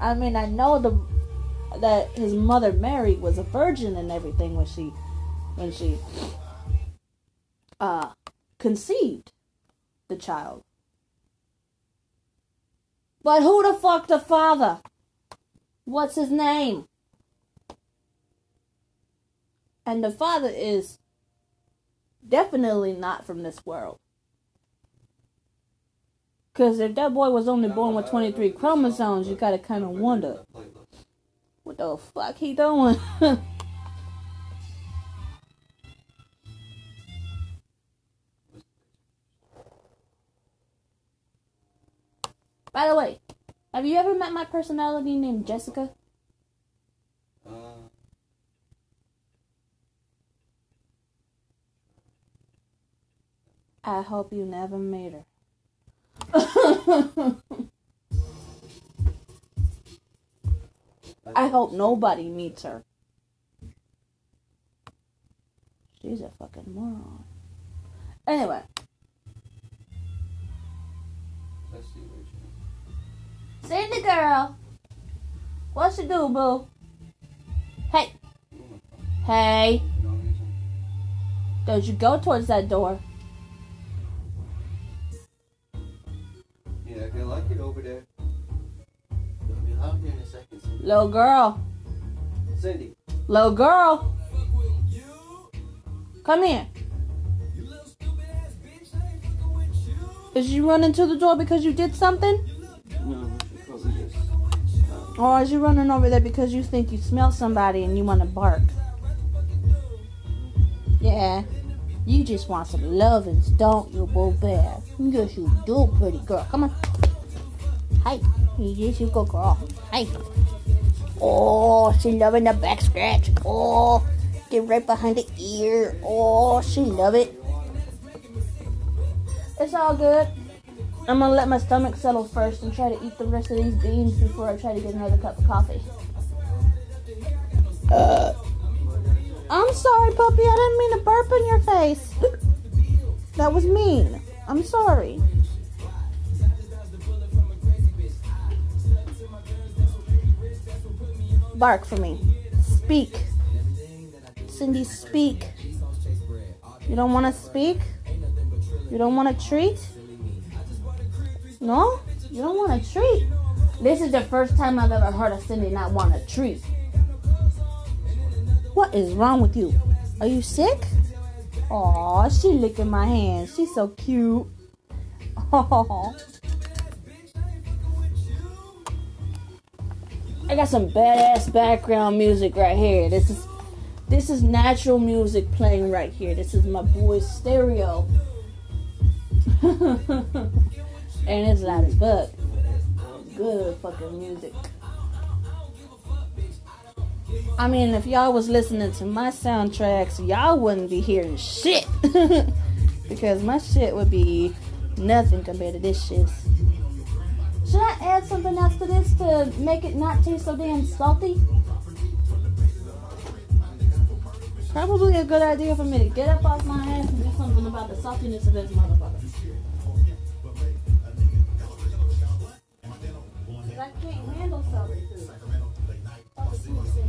I mean, I know the that his mother Mary was a virgin and everything when she when she uh conceived the child. But who the fuck the father? What's his name? And the father is definitely not from this world. Because if that boy was only born with 23 chromosomes, you gotta kind of wonder what the fuck he doing? By the way, have you ever met my personality named Jessica? Uh, I hope you never meet her. I hope nobody meets her. She's a fucking moron. Anyway, you Cindy girl, what you do, boo? Hey, hey, Don't you go towards that door. You're not gonna like it over there. It'll be loud here in a second, Cindy. Little girl. Cindy. Little girl. Come here. Is you running to the door because you did something? Or is you running over there because you think you smell somebody and you want to bark? Yeah. You just want some lovins, don't you, Boo Bear? Yes, you do, pretty girl. Come on. Hey. Yes, you go, girl. Hey. Oh, she loving the back scratch. Oh, get right behind the ear. Oh, she love it. It's all good. I'm gonna let my stomach settle first and try to eat the rest of these beans before I try to get another cup of coffee. Uh, I'm sorry, puppy. I didn't mean to burp in your face. That was mean. I'm sorry. Bark for me. Speak. Cindy, speak. You don't want to speak? You don't want a treat? No? You don't want a treat? This is the first time I've ever heard of Cindy not want a treat. What is wrong with you? Are you sick? Aw, she licking my hand. She's so cute. Aw. I got some badass background music right here. This is this is natural music playing right here. This is my boy's stereo. and it's loud as fuck. Good fucking music. I mean, if y'all was listening to my soundtracks, y'all wouldn't be hearing shit. because my shit would be nothing compared to this shit. Should I add something else to this to make it not taste so damn salty? Probably a good idea for me to get up off my ass and do something about the saltiness of this motherfucker. I can't handle food. Salty food makes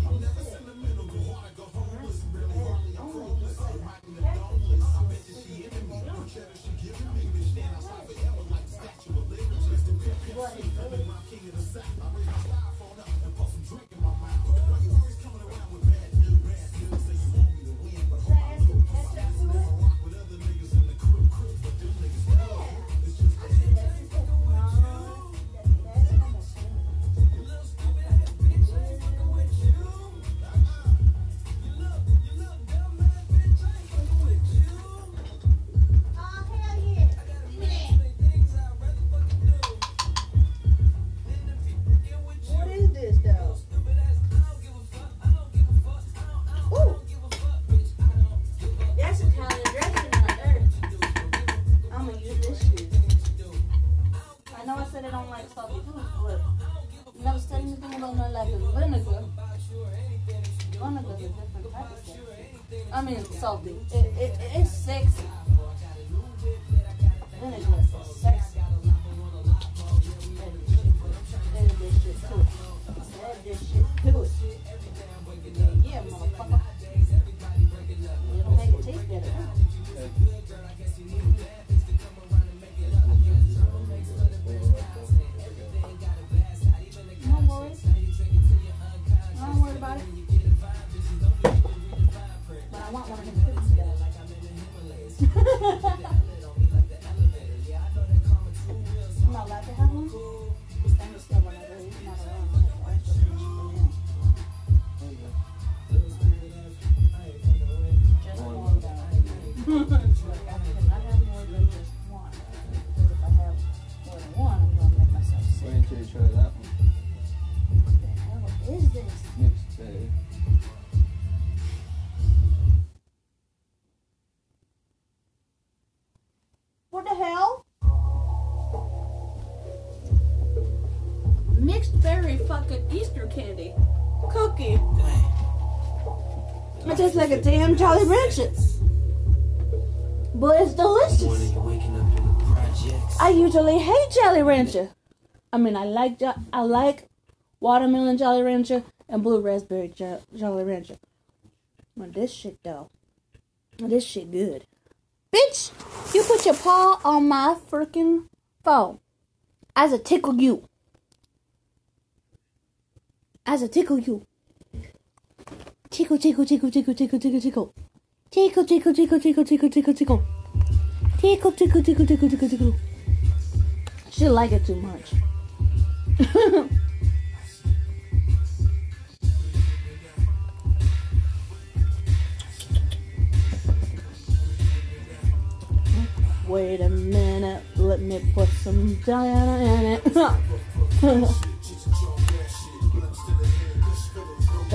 candy. Cookie. It tastes like a damn Jolly Rancher. But it's delicious. waking up in the projects. I usually hate Jolly Rancher. I mean, I like I like watermelon Jolly Rancher and blue raspberry jo- Jolly Rancher. But this shit though, This shit good. Bitch, you put your paw on my freaking phone. As a tickle you. As a tickle you. Tickle, tickle, tickle, tickle, tickle, tickle, tickle. Tickle, tickle, tickle, tickle, tickle, tickle, tickle. Tickle, tickle, tickle, tickle, tickle, tickle. She like it too much. Wait a minute, let me put some Diana in it.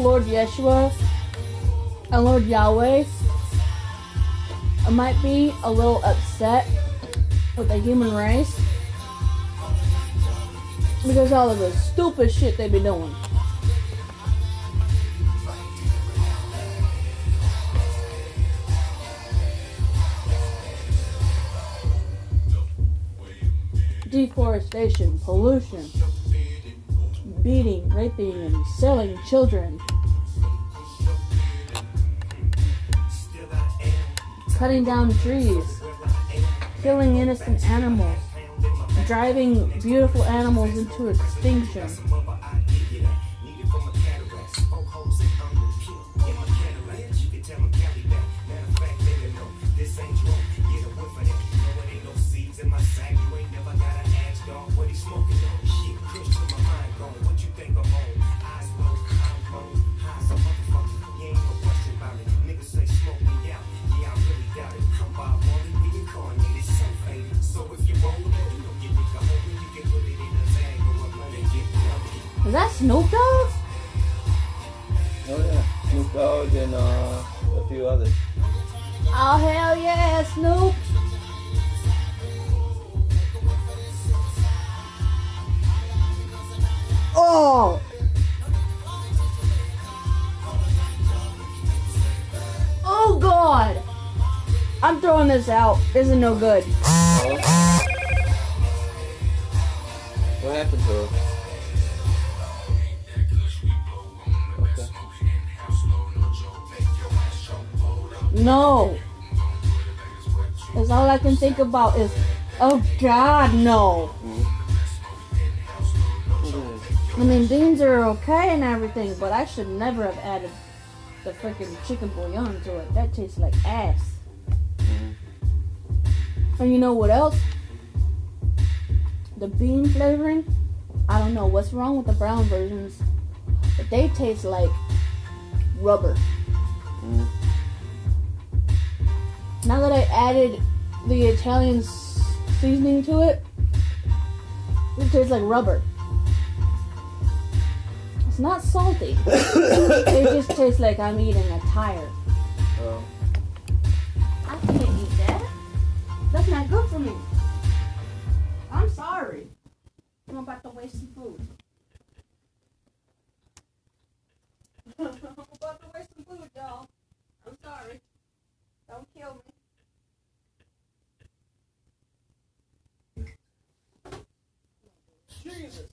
Lord Yeshua and Lord Yahweh might be a little upset with the human race because all of the stupid shit they be doing. Deforestation, pollution, beating, raping, and selling children. Cutting down trees, killing innocent animals, driving beautiful animals into extinction. Snoop Dogg? Oh yeah, Snoop Dogg and uh, a few others. Oh hell yeah, Snoop! Oh! Oh god! I'm throwing this out. This is no good. Oh. What happened to her? No. That's all I can think about is, oh god, no. I mean, beans are okay and everything, but I should never have added the freaking chicken bouillon to it. That tastes like ass. And you know what else? The bean flavoring. I don't know what's wrong with the brown versions, but they taste like rubber. Mm. Now that I added the Italian seasoning to it, it tastes like rubber. It's not salty. it just tastes like I'm eating a tire. Oh. I can't eat that. That's not good for me. I'm sorry. I'm about to waste some food. I'm about to waste some food, y'all. I'm sorry. Don't kill me.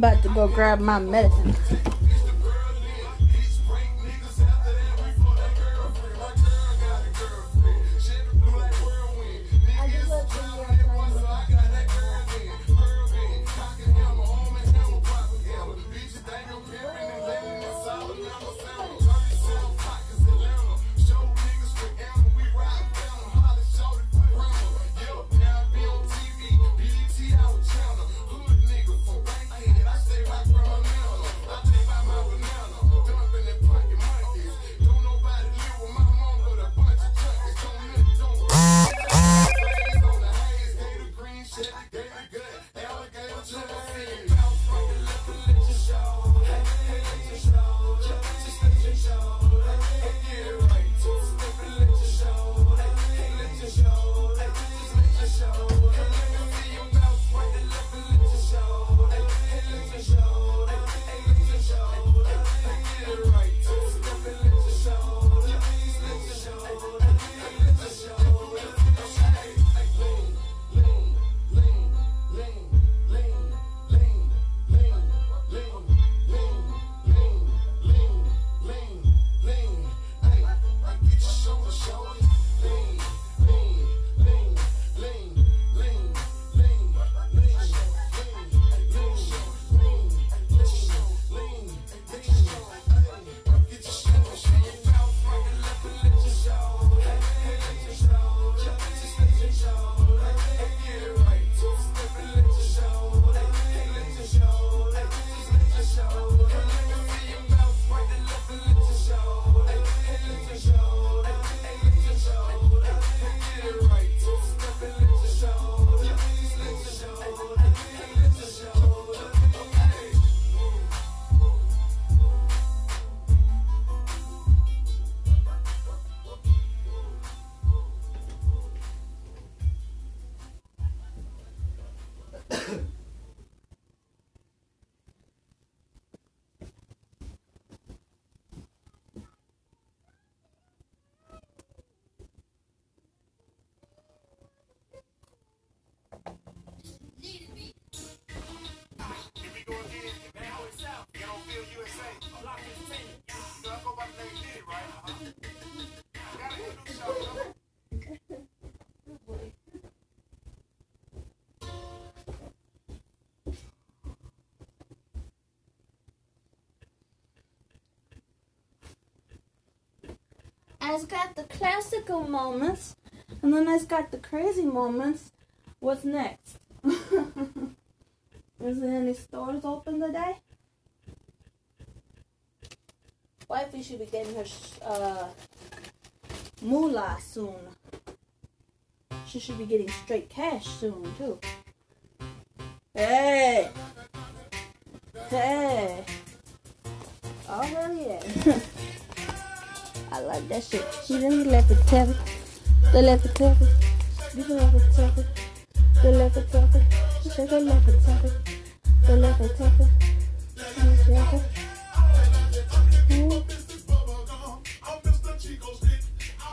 I'm about to go grab my medicine. I've got the classical moments, and then I've got the crazy moments. What's next? Is there any stores open today? Wifey should be getting her uh, moolah soon. She should be getting straight cash soon too. Hey, hey. Oh hell yeah. I like that shit. She didn't left it tell it. The left it it. The left it tell it. The left it tell. She the left it tell it. The left it.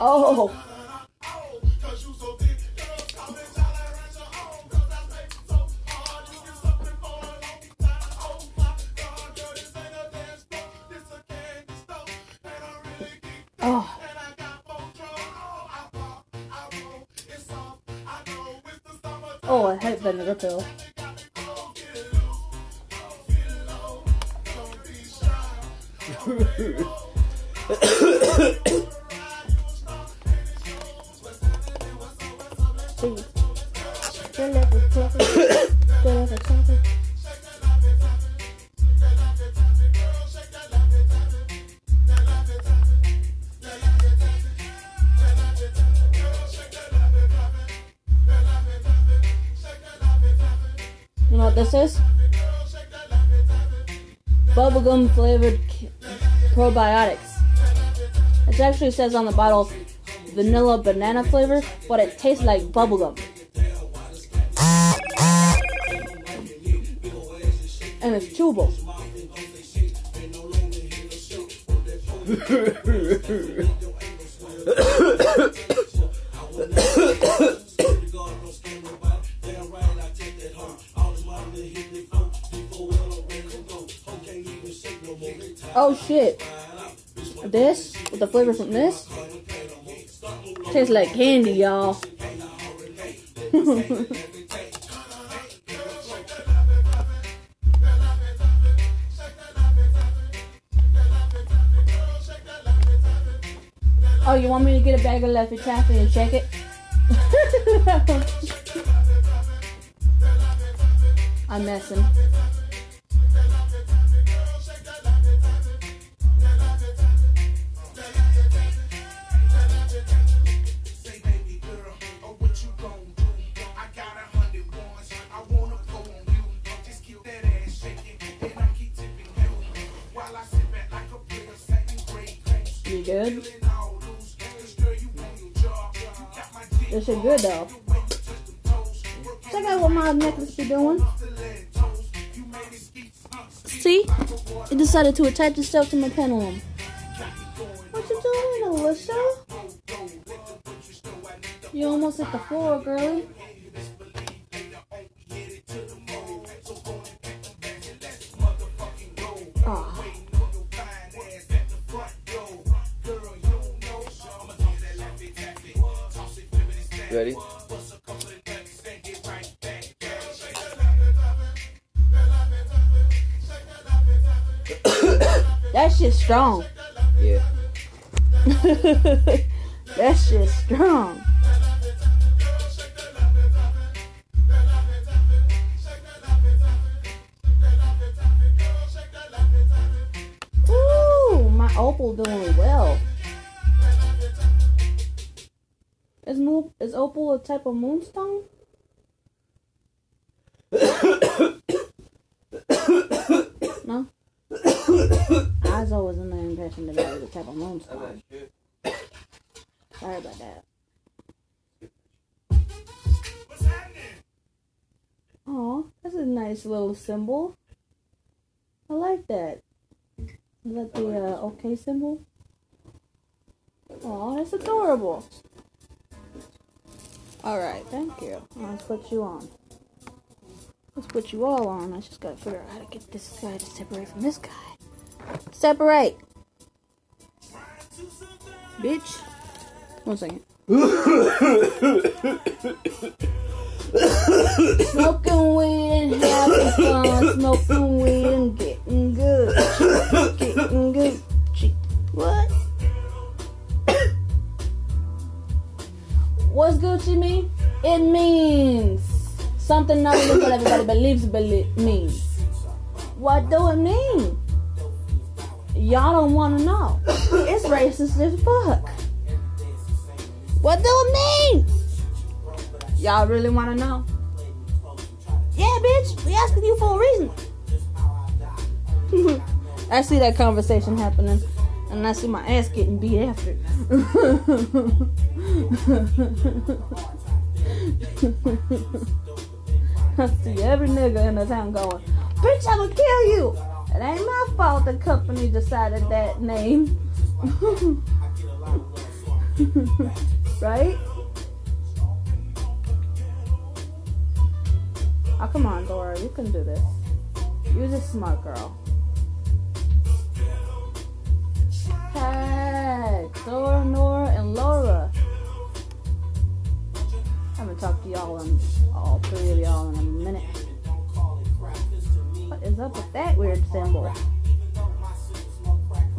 Oh. Oh. Hate Bubblegum flavored probiotics. It actually says on the bottle vanilla banana flavor, but it tastes like bubblegum. And it's chewable. Oh shit. This, with the flavor from this, tastes like candy, y'all. oh, you want me to get a bag of Laffy Taffy and check it? I'm messing. Shit good though. Check out what my necklace be doing. See? It decided to attach itself to my pendulum. What you doing, Alyssa? You almost hit the floor, girlie. Strong. Yeah. that shit's strong. Ooh, my opal doing well. Is mo- is opal a type of moonstone? No. I was always in the impression that it was a type of moonstone. Sorry about that. Aw, that's a nice little symbol. I like that. Is that the uh, okay symbol? Aw, that's adorable. Alright, thank you. Let's put you on. Let's put you all on. I just gotta figure out how to get this guy to separate from this guy. Separate! Bitch. One second. Smoking weed and having fun. Smoking weed and getting good. Getting good. What? What's Gucci mean? It means something not even what everybody believes it means. What do it mean? Y'all don't want to know. It's racist as fuck. What do it mean? Y'all really want to know? Yeah, bitch. We asking you for a reason. I see that conversation happening, and I see my ass getting beat after. I see every nigga in the town going, "Bitch, I'm gonna kill you." It ain't my fault the company decided that name. right? Oh, come on, Dora. You can do this. You're a smart girl. Hey, Dora, Nora, and Laura. I haven't talked to y'all in all three of y'all in a minute. What is up with that weird symbol?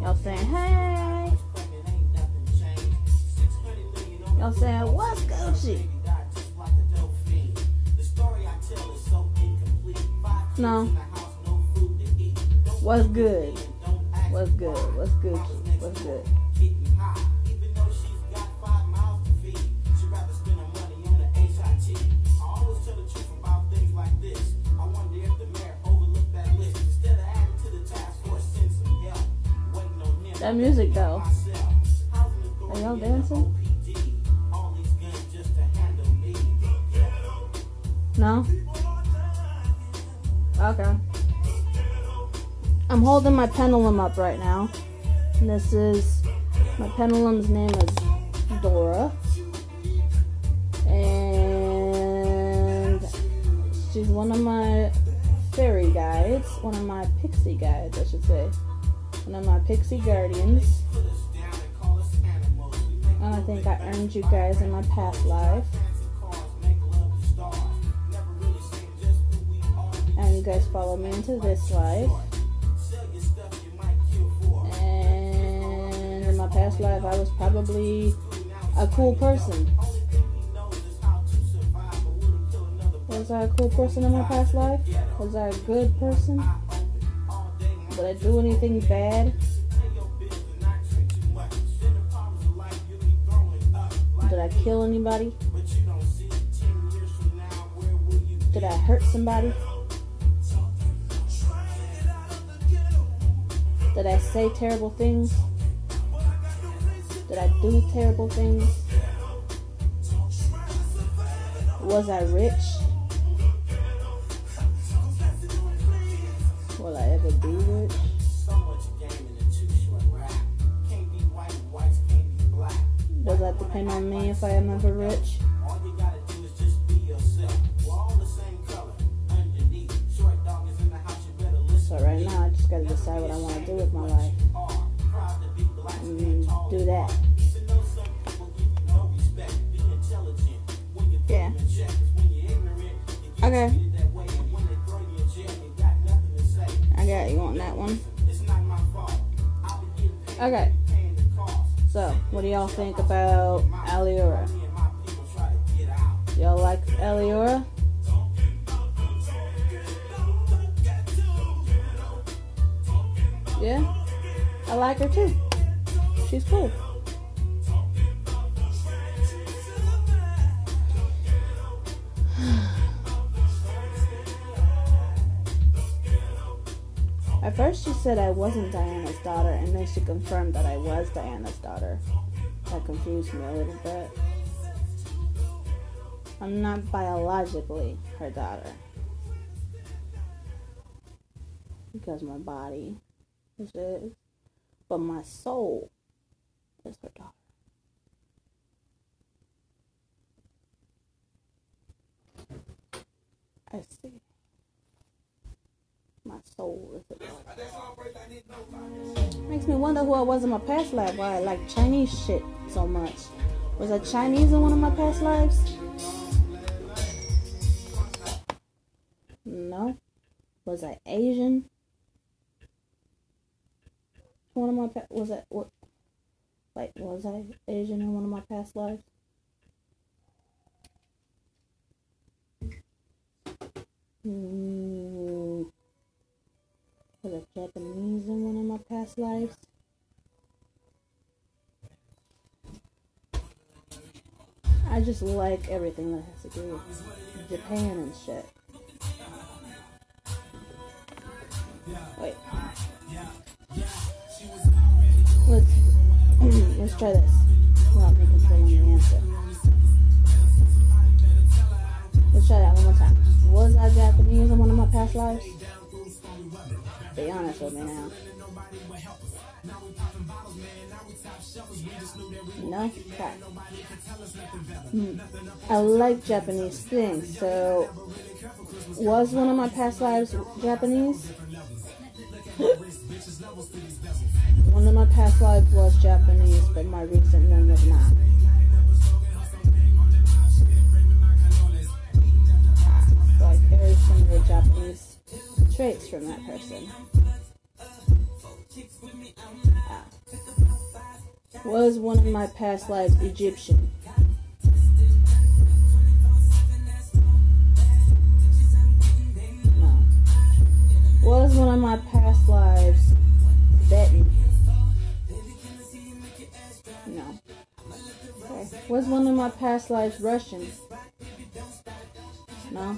Y'all saying hey? Y'all saying what's Gucci? No. What's good? What's good? What's Gucci? What's good? That music though. Are y'all dancing? No? Okay. I'm holding my pendulum up right now. And this is my pendulum's name is Dora. And she's one of my fairy guides, one of my pixie guides, I should say. One of my pixie guardians. And I think I earned you guys in my past life. And you guys follow me into this life. And in my past life, I was probably a cool person. Was I a cool person in my past life? Was I a good person? Did I do anything bad? Did I kill anybody? Did I hurt somebody? Did I say terrible things? Did I do terrible things? Was I rich? Said I wasn't Diana's daughter, and then she confirmed that I was Diana's daughter. That confused me a little bit. I'm not biologically her daughter. Because my body is but my soul is her daughter. I see. Soul. Makes me wonder who I was in my past life. Why I like Chinese shit so much. Was I Chinese in one of my past lives? No. Was I Asian? One of my pa- was I what? Wait, was I Asian in one of my past lives? Hmm. Was I Japanese in one of my past lives? I just like everything that has to do with Japan and shit. Wait. Let's let's try this. Without me controlling the answer. Let's try that one more time. Was I Japanese in one of my past lives? Be honest with me now. No? Okay. Hmm. I like Japanese things, so was one of my past lives Japanese? one of my past lives was Japanese, but my recent one was not. Some of the Japanese traits from that person. Ah. Was one of my past lives Egyptian? No. Was one of my past lives? No. Okay. Was one of my past lives Russian? No.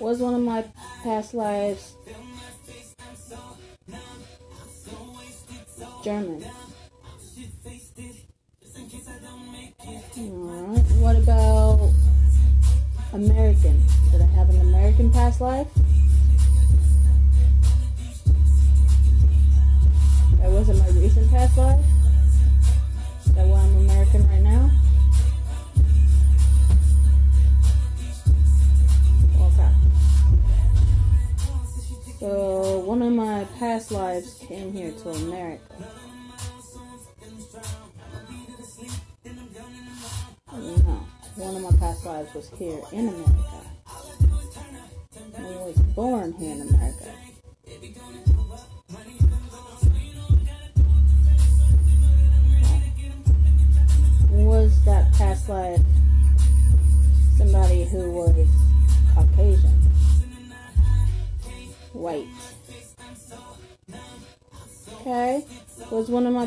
Was one of my past lives German? Alright. What about American? Did I have an American past life? That wasn't my recent past life? Is that why I'm American right now? So one of my past lives came here to America? No, one of my past lives was here in America. I was born here in America.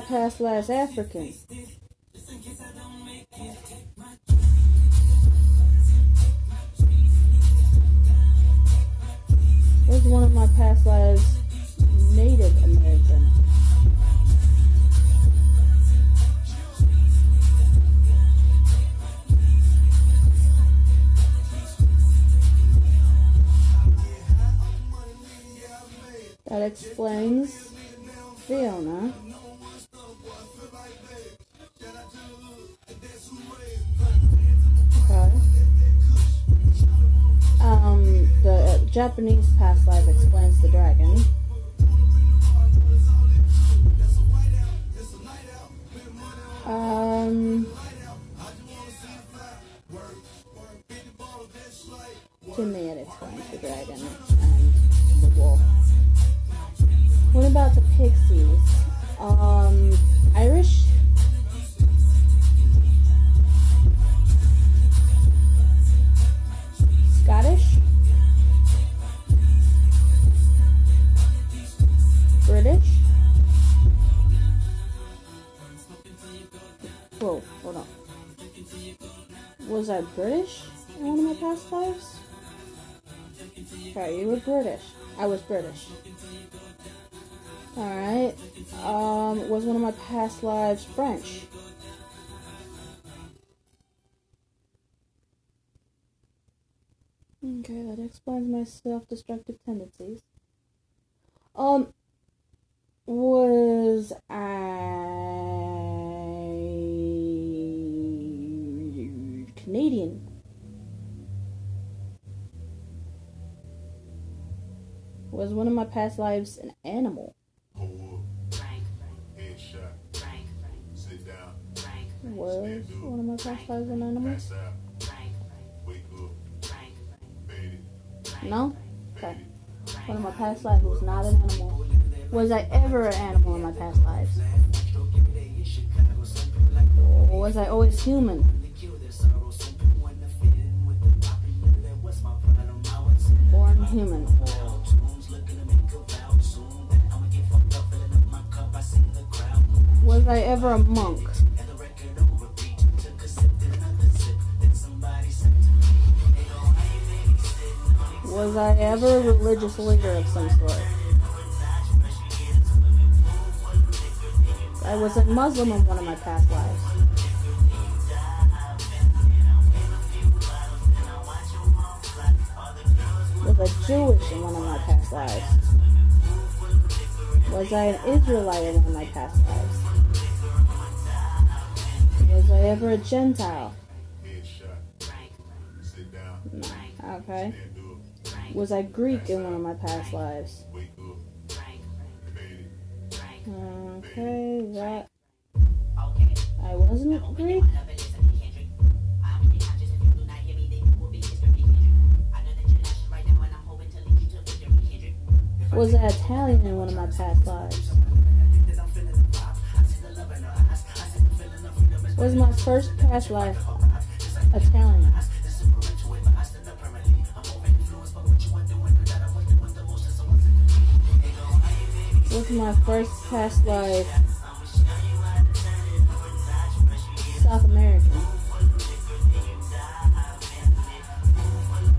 Past lives African? British in one of my past lives? Okay, you were British. I was British. Alright. Um, was one of my past lives French? Okay, that explains my self-destructive tendencies. Um, was I Canadian? Was one of my past lives an animal? Hold up. Headshot. Sit down. Was one of my past lives an animal? Pass out. Wake up. Fade it. No? Okay. One of my past lives was not an animal. Was I ever an animal in my past lives? Or was I always human? Human. Was I ever a monk? Was I ever a religious leader of some sort? I was a Muslim in one of my past lives. Jewish in one of my past lives? Was I an Israelite in one of my past lives? Was I ever a Gentile? Okay. Was I Greek in one of my past lives? Okay, that. I wasn't Greek. Was I Italian in one of my past lives? Was my first past life Italian? Was my first past life South American?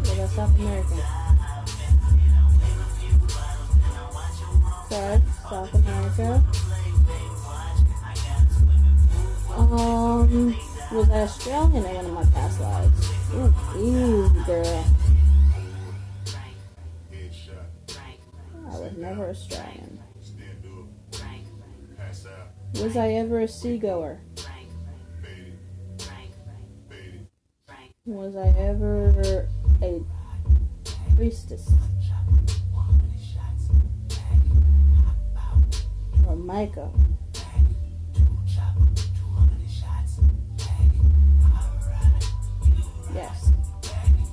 Was I South American? Okay, South America. Um, was I Australian in one of my past lives? Ooh, easy, girl. I was never Australian. Was I ever a seagoer? Was I ever a priestess? Jamaica. Yes,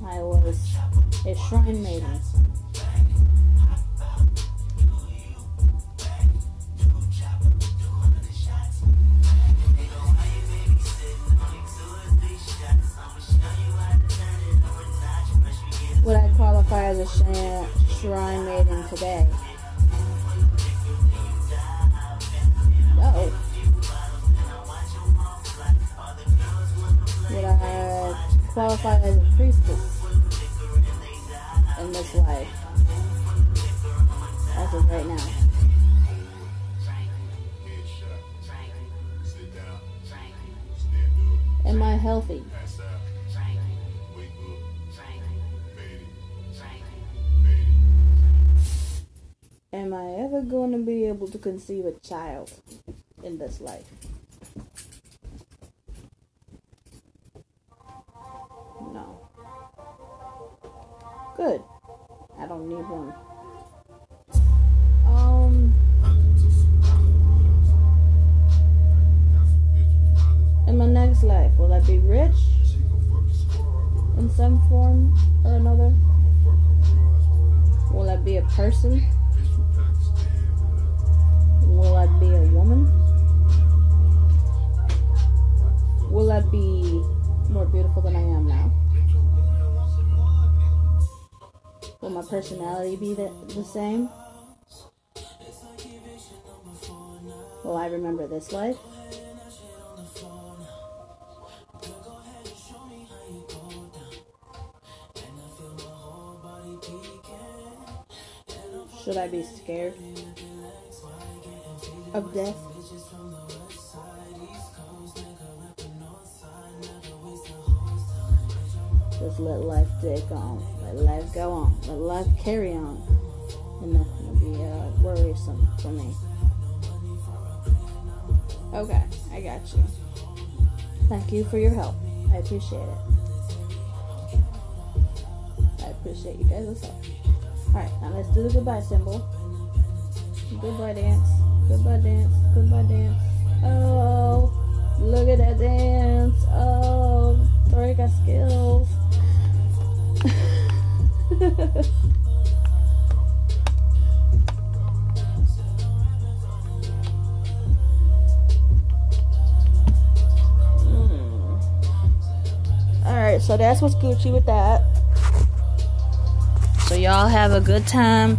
I was a shrine maiden. Would I qualify as a shrine maiden today? Qualify as a priestess in this life? As of right now. Am I healthy? Am I ever going to be able to conceive a child in this life? No. Good. I don't need one. Um, in my next life, will I be rich in some form or another? Will I be a person? Will I be a woman? Will I be more beautiful than I am now? Will my personality be the, the same? Will I remember this life? Should I be scared of death? Just let life take on. Let life go on. Let life carry on. And nothing will be uh, worrisome for me. Okay, I got you. Thank you for your help. I appreciate it. I appreciate you guys' help. Alright, now let's do the goodbye symbol. Goodbye dance. Goodbye dance. Goodbye dance. Oh, look at that dance. Oh, Tori got skills. Hmm. Alright, so that's what's Gucci with that. So y'all have a good time